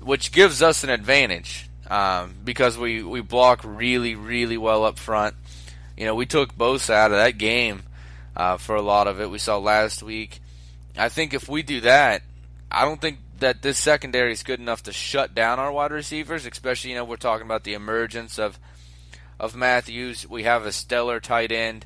[SPEAKER 3] which gives us an advantage um, because we, we block really, really well up front. You know, we took Bosa out of that game uh, for a lot of it. We saw last week. I think if we do that, I don't think that this secondary is good enough to shut down our wide receivers, especially, you know, we're talking about the emergence of of Matthews. We have a stellar tight end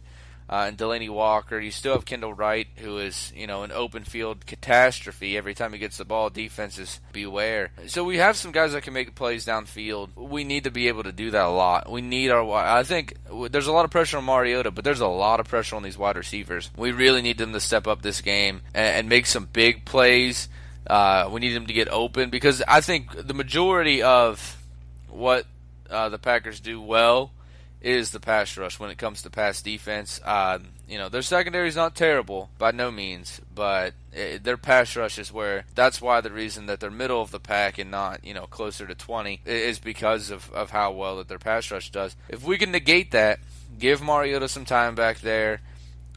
[SPEAKER 3] uh, and Delanie Walker. You still have Kendall Wright, who is you know an open field catastrophe every time he gets the ball. Defenses beware. So we have some guys that can make plays downfield. We need to be able to do that a lot. We need our. I think there's a lot of pressure on Mariota, but there's a lot of pressure on these wide receivers. We really need them to step up this game and, and make some big plays. Uh, we need them to get open because I think the majority of what uh, the Packers do well is the pass rush when it comes to pass defense. Uh, you know, their secondary is not terrible by no means, but it, their pass rush is where that's why the reason that they're middle of the pack and not, you know, closer to 20 is because of, of how well that their pass rush does. If we can negate that, give Mariota some time back there,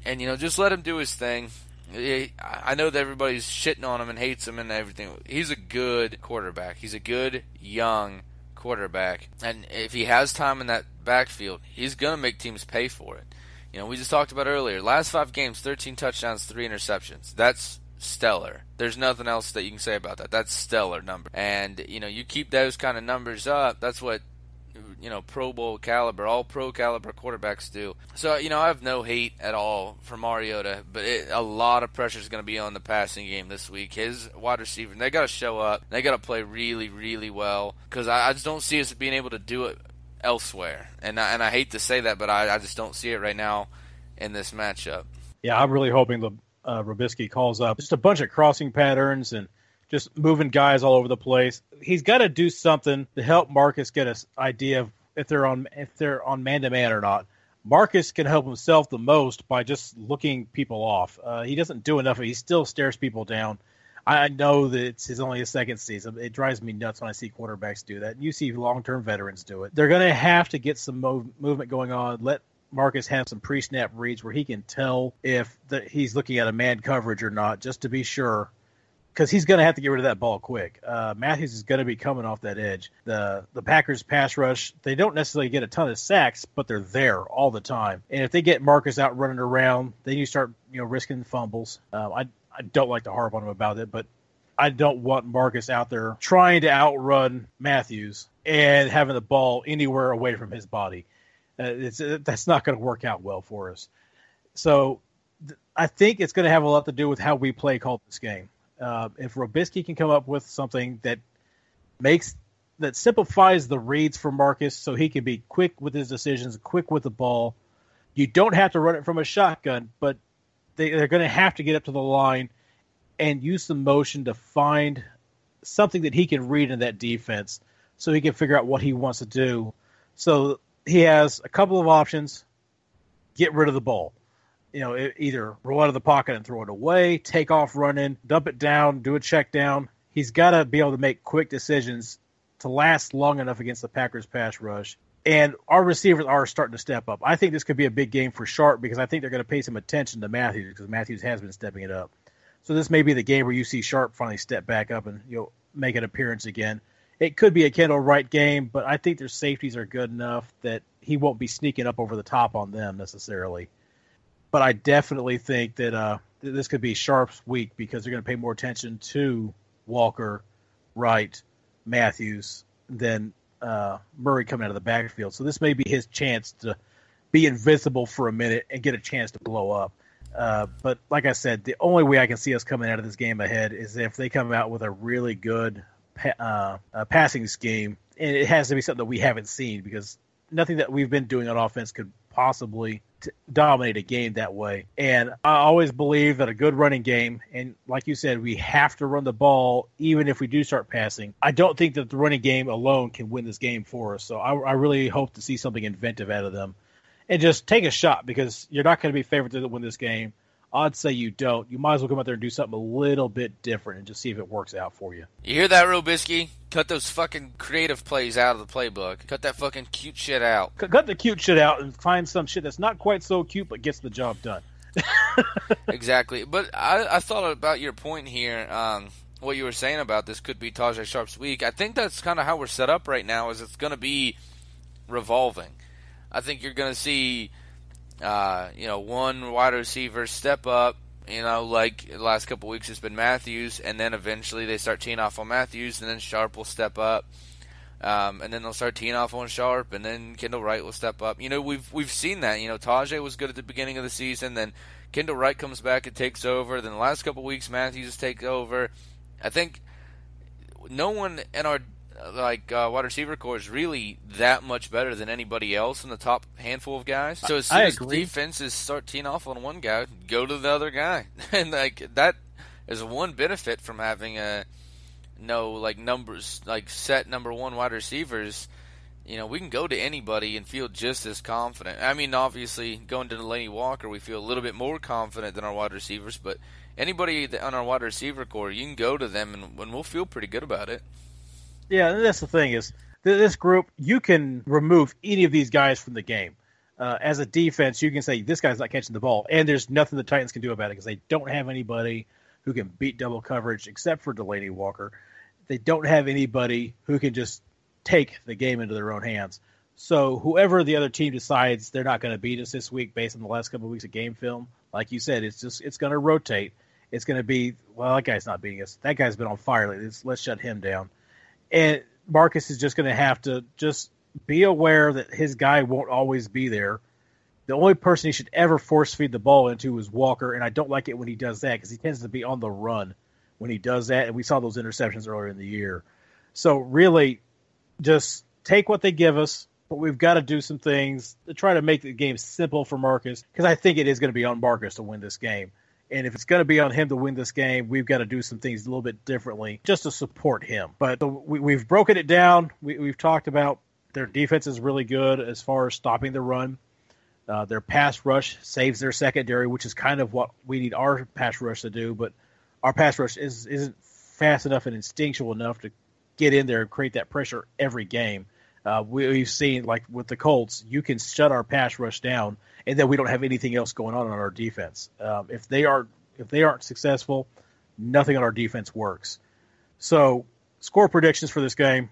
[SPEAKER 3] and, you know, just let him do his thing. I know that everybody's shitting on him and hates him and everything. He's a good quarterback. He's a good, young quarterback. And if he has time in that backfield, he's going to make teams pay for it. You know, we just talked about earlier. Last five games, 13 touchdowns, three interceptions. That's stellar. There's nothing else that you can say about that. That's stellar number. And you know, you keep those kind of numbers up. That's what you know, Pro Bowl caliber, all pro caliber quarterbacks do. So, you know, I have no hate at all for Mariota, but it, a lot of pressure is going to be on the passing game this week. His wide receiver, they got to show up. They got to play really, really well because I, I, just don't see us being able to do it elsewhere. And I, and I hate to say that, but I, I just don't see it right now in this matchup.
[SPEAKER 4] Yeah, I'm really hoping the uh, Robiskie calls up just a bunch of crossing patterns and just moving guys all over the place. He's got to do something to help Marcus get an idea of if they're on if they're on man to man or not. Marcus can help himself the most by just looking people off. Uh, he doesn't do enough. He still stares people down. I know that it's his only a second season. It drives me nuts when I see quarterbacks do that. You see long-term veterans do it. They're going to have to get some mov- movement going on. Let Marcus have some pre-snap reads where he can tell if the, he's looking at a man coverage or not, just to be sure because he's going to have to get rid of that ball quick. Uh, Matthews is going to be coming off that edge. The the Packers pass rush they don't necessarily get a ton of sacks, but they're there all the time. And if they get Marcus out running around, then you start you know risking fumbles. Uh, I I don't like to harp on him about it, but I don't want Marcus out there trying to outrun Matthews and having the ball anywhere away from his body. Uh, it's uh, that's not going to work out well for us. So I think it's going to have a lot to do with how we play call this game. Uh, if Robiskie can come up with something that makes that simplifies the reads for Marcus, so he can be quick with his decisions, quick with the ball. You don't have to run it from a shotgun, but they, they're going to have to get up to the line and use some motion to find something that he can read in that defense, so he can figure out what he wants to do. So he has a couple of options: get rid of the ball you know, either roll out of the pocket and throw it away, take off running, dump it down, do a check down. He's got to be able to make quick decisions to last long enough against the Packers pass rush. And our receivers are starting to step up. I think this could be a big game for Sharpe because I think they're going to pay some attention to Matthews because Matthews has been stepping it up. So this may be the game where you see Sharpe finally step back up and you know make an appearance again. It could be a Kendall Wright game, but I think their safeties are good enough that he won't be sneaking up over the top on them necessarily but I definitely think that uh, this could be Sharpe's week because they're going to pay more attention to Walker, Wright, Matthews than uh, Murray coming out of the backfield. So this may be his chance to be invincible for a minute and get a chance to blow up. Uh, but like I said, the only way I can see us coming out of this game ahead is if they come out with a really good pa- uh, uh, passing scheme, and it has to be something that we haven't seen because nothing that we've been doing on offense could possibly dominate a game that way. And I always believe that a good running game, and like you said, we have to run the ball even if we do start passing. I don't think that the running game alone can win this game for us. So I, I really hope to see something inventive out of them and just take a shot because you're not going to be favored to win this game. I'd say you don't. You might as well come out there and do something a little bit different and just see if it works out for you.
[SPEAKER 3] You hear that, Robiskie? Cut those fucking creative plays out of the playbook. Cut that fucking cute shit out.
[SPEAKER 4] Cut the cute shit out and find some shit that's not quite so cute but gets the job done.
[SPEAKER 3] exactly. But I, I thought about your point here. Um, what you were saying about this could be Tajae Sharpe's week. I think that's kind of how we're set up right now. Is it's going to be revolving. I think you're going to see uh, you know, one wide receiver step up. You know, like the last couple weeks, it's been Matthews, and then eventually they start teeing off on Matthews, and then Sharpe will step up, um, and then they'll start teeing off on Sharpe, and then Kendall Wright will step up. You know, we've we've seen that. You know, Tajae was good at the beginning of the season, then Kendall Wright comes back and takes over. Then the last couple weeks, Matthews takes over. I think no one in our like uh, wide receiver core is really that much better than anybody else in the top handful of guys. So as soon as defenses start teeing off on one guy, go to the other guy, and like that is one benefit from having a no like numbers like set number one wide receivers. You know, we can go to anybody and feel just as confident. I mean, obviously, going to Delanie Walker, we feel a little bit more confident than our wide receivers, but anybody on our wide receiver core, you can go to them and, and we'll feel pretty good about it.
[SPEAKER 4] Yeah, that's the thing is th- this group you can remove any of these guys from the game. Uh, as a defense, you can say this guy's not catching the ball, and there's nothing the Titans can do about it because they don't have anybody who can beat double coverage except for Delanie Walker. They don't have anybody who can just take the game into their own hands. So whoever the other team decides they're not going to beat us this week based on the last couple of weeks of game film, like you said, it's just it's going to rotate. It's going to be well, that guy's not beating us. That guy's been on fire lately. Let's, let's shut him down and Marcus is just going to have to just be aware that his guy won't always be there. The only person he should ever force feed the ball into is Walker, and I don't like it when he does that because he tends to be on the run when he does that, and we saw those interceptions earlier in the year. So really, just take what they give us, but we've got to do some things to try to make the game simple for Marcus because I think it is going to be on Marcus to win this game. And if it's going to be on him to win this game, we've got to do some things a little bit differently just to support him. But the, we, we've broken it down. We, we've talked about their defense is really good as far as stopping the run. Uh, their pass rush saves their secondary, which is kind of what we need our pass rush to do. But our pass rush is, isn't fast enough and instinctual enough to get in there and create that pressure every game. Uh, we, we've seen, like with the Colts, you can shut our pass rush down, and then we don't have anything else going on on our defense. Um, if they are if they aren't successful, nothing on our defense works. So, score predictions for this game.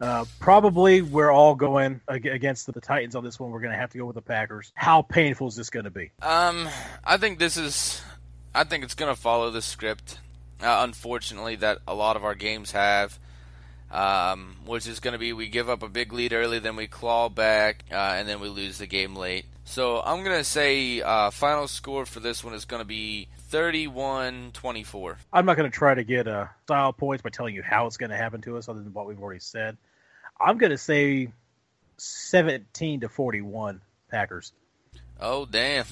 [SPEAKER 4] Uh, probably we're all going against the Titans on this one. We're going to have to go with the Packers. How painful is this going to be?
[SPEAKER 3] Um, I think this is, I think it's going to follow the script. Uh, unfortunately, that a lot of our games have, um, which is going to be we give up a big lead early, then we claw back, uh, and then we lose the game late. So I'm going to say uh, final score for this one is going to be 31-24.
[SPEAKER 4] I'm not going to try to get uh, style points by telling you how it's going to happen to us, other than what we've already said. I'm going to say 17 to 41 Packers.
[SPEAKER 3] Oh damn,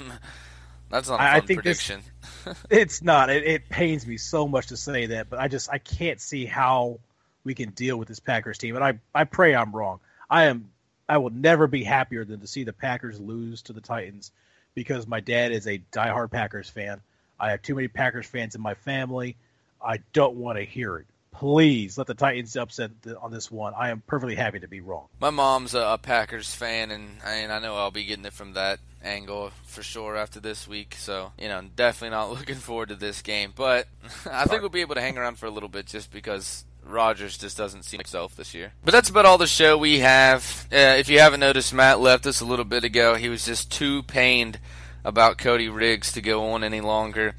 [SPEAKER 3] that's not a
[SPEAKER 4] I- think this-
[SPEAKER 3] prediction.
[SPEAKER 4] It's not. It, it pains me so much to say that, but I just I can't see how we can deal with this Packers team. And I I pray I'm wrong. I am. I will never be happier than to see the Packers lose to the Titans because my dad is a diehard Packers fan. I have too many Packers fans in my family. I don't want to hear it. Please let the Titans upset the, on this one. I am perfectly happy to be wrong.
[SPEAKER 3] My mom's a, a Packers fan, and and I know I'll be getting it from that angle for sure after this week. So you know, definitely not looking forward to this game. But I think we'll be able to hang around for a little bit just because Rodgers just doesn't seem himself this year. But that's about all the show we have. Uh, if you haven't noticed, Matt left us a little bit ago. He was just too pained about Cody Riggs to go on any longer.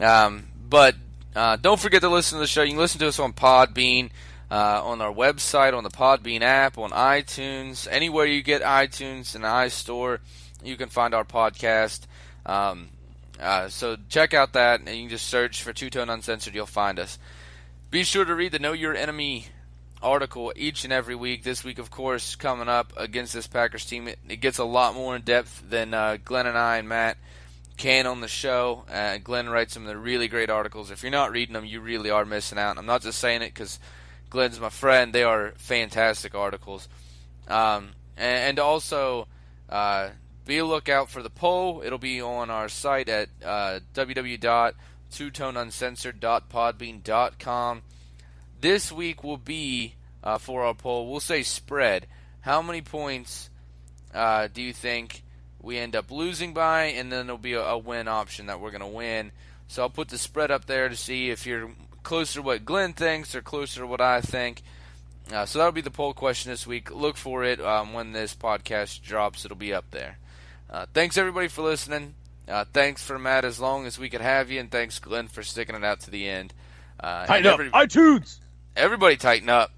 [SPEAKER 3] Um, but uh, don't forget to listen to the show. You can listen to us on Podbean. uh, on our website, on the Podbean app, on iTunes, anywhere you get iTunes and iStore, you can find our podcast. Um, uh, so check out that, and you can just search for Two Tone Uncensored. You'll find us. Be sure to read the Know Your Enemy article each and every week. This week, of course, coming up against this Packers team, it, it gets a lot more in depth than uh, Glenn and I and Matt can on the show. Uh, Glenn writes some of the really great articles. If you're not reading them, you really are missing out. I'm not just saying it because Glenn's my friend. They are fantastic articles. Um, and, and, also, uh, be a lookout for the poll. It'll be on our site at uh, www.twotoneuncensored.podbean.com. This week will be uh, for our poll. We'll say spread. How many points uh, do you think we end up losing by? And then there'll be a, a win option that we're going to win. So I'll put the spread up there to see if you're closer to what Glenn thinks or closer to what I think. Uh, so that'll be the poll question this week. Look for it um, when this podcast drops. It'll be up there. Uh, thanks everybody for listening. Uh, thanks for Matt as long as we could have you, and thanks Glenn for sticking it out to the end.
[SPEAKER 4] Uh, tighten up, iTunes.
[SPEAKER 3] Everybody, tighten up.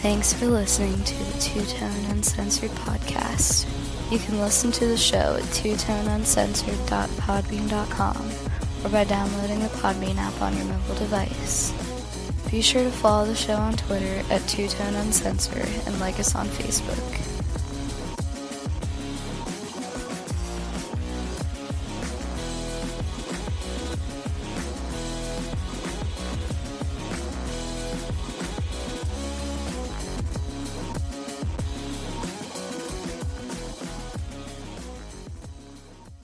[SPEAKER 1] Thanks for listening to the Two Tone Uncensored podcast. You can listen to the show at twotoneuncensored.podbean.com or by downloading the Podbean app on your mobile device. Be sure to follow the show on Twitter at Two Tone Uncensored and like us on Facebook.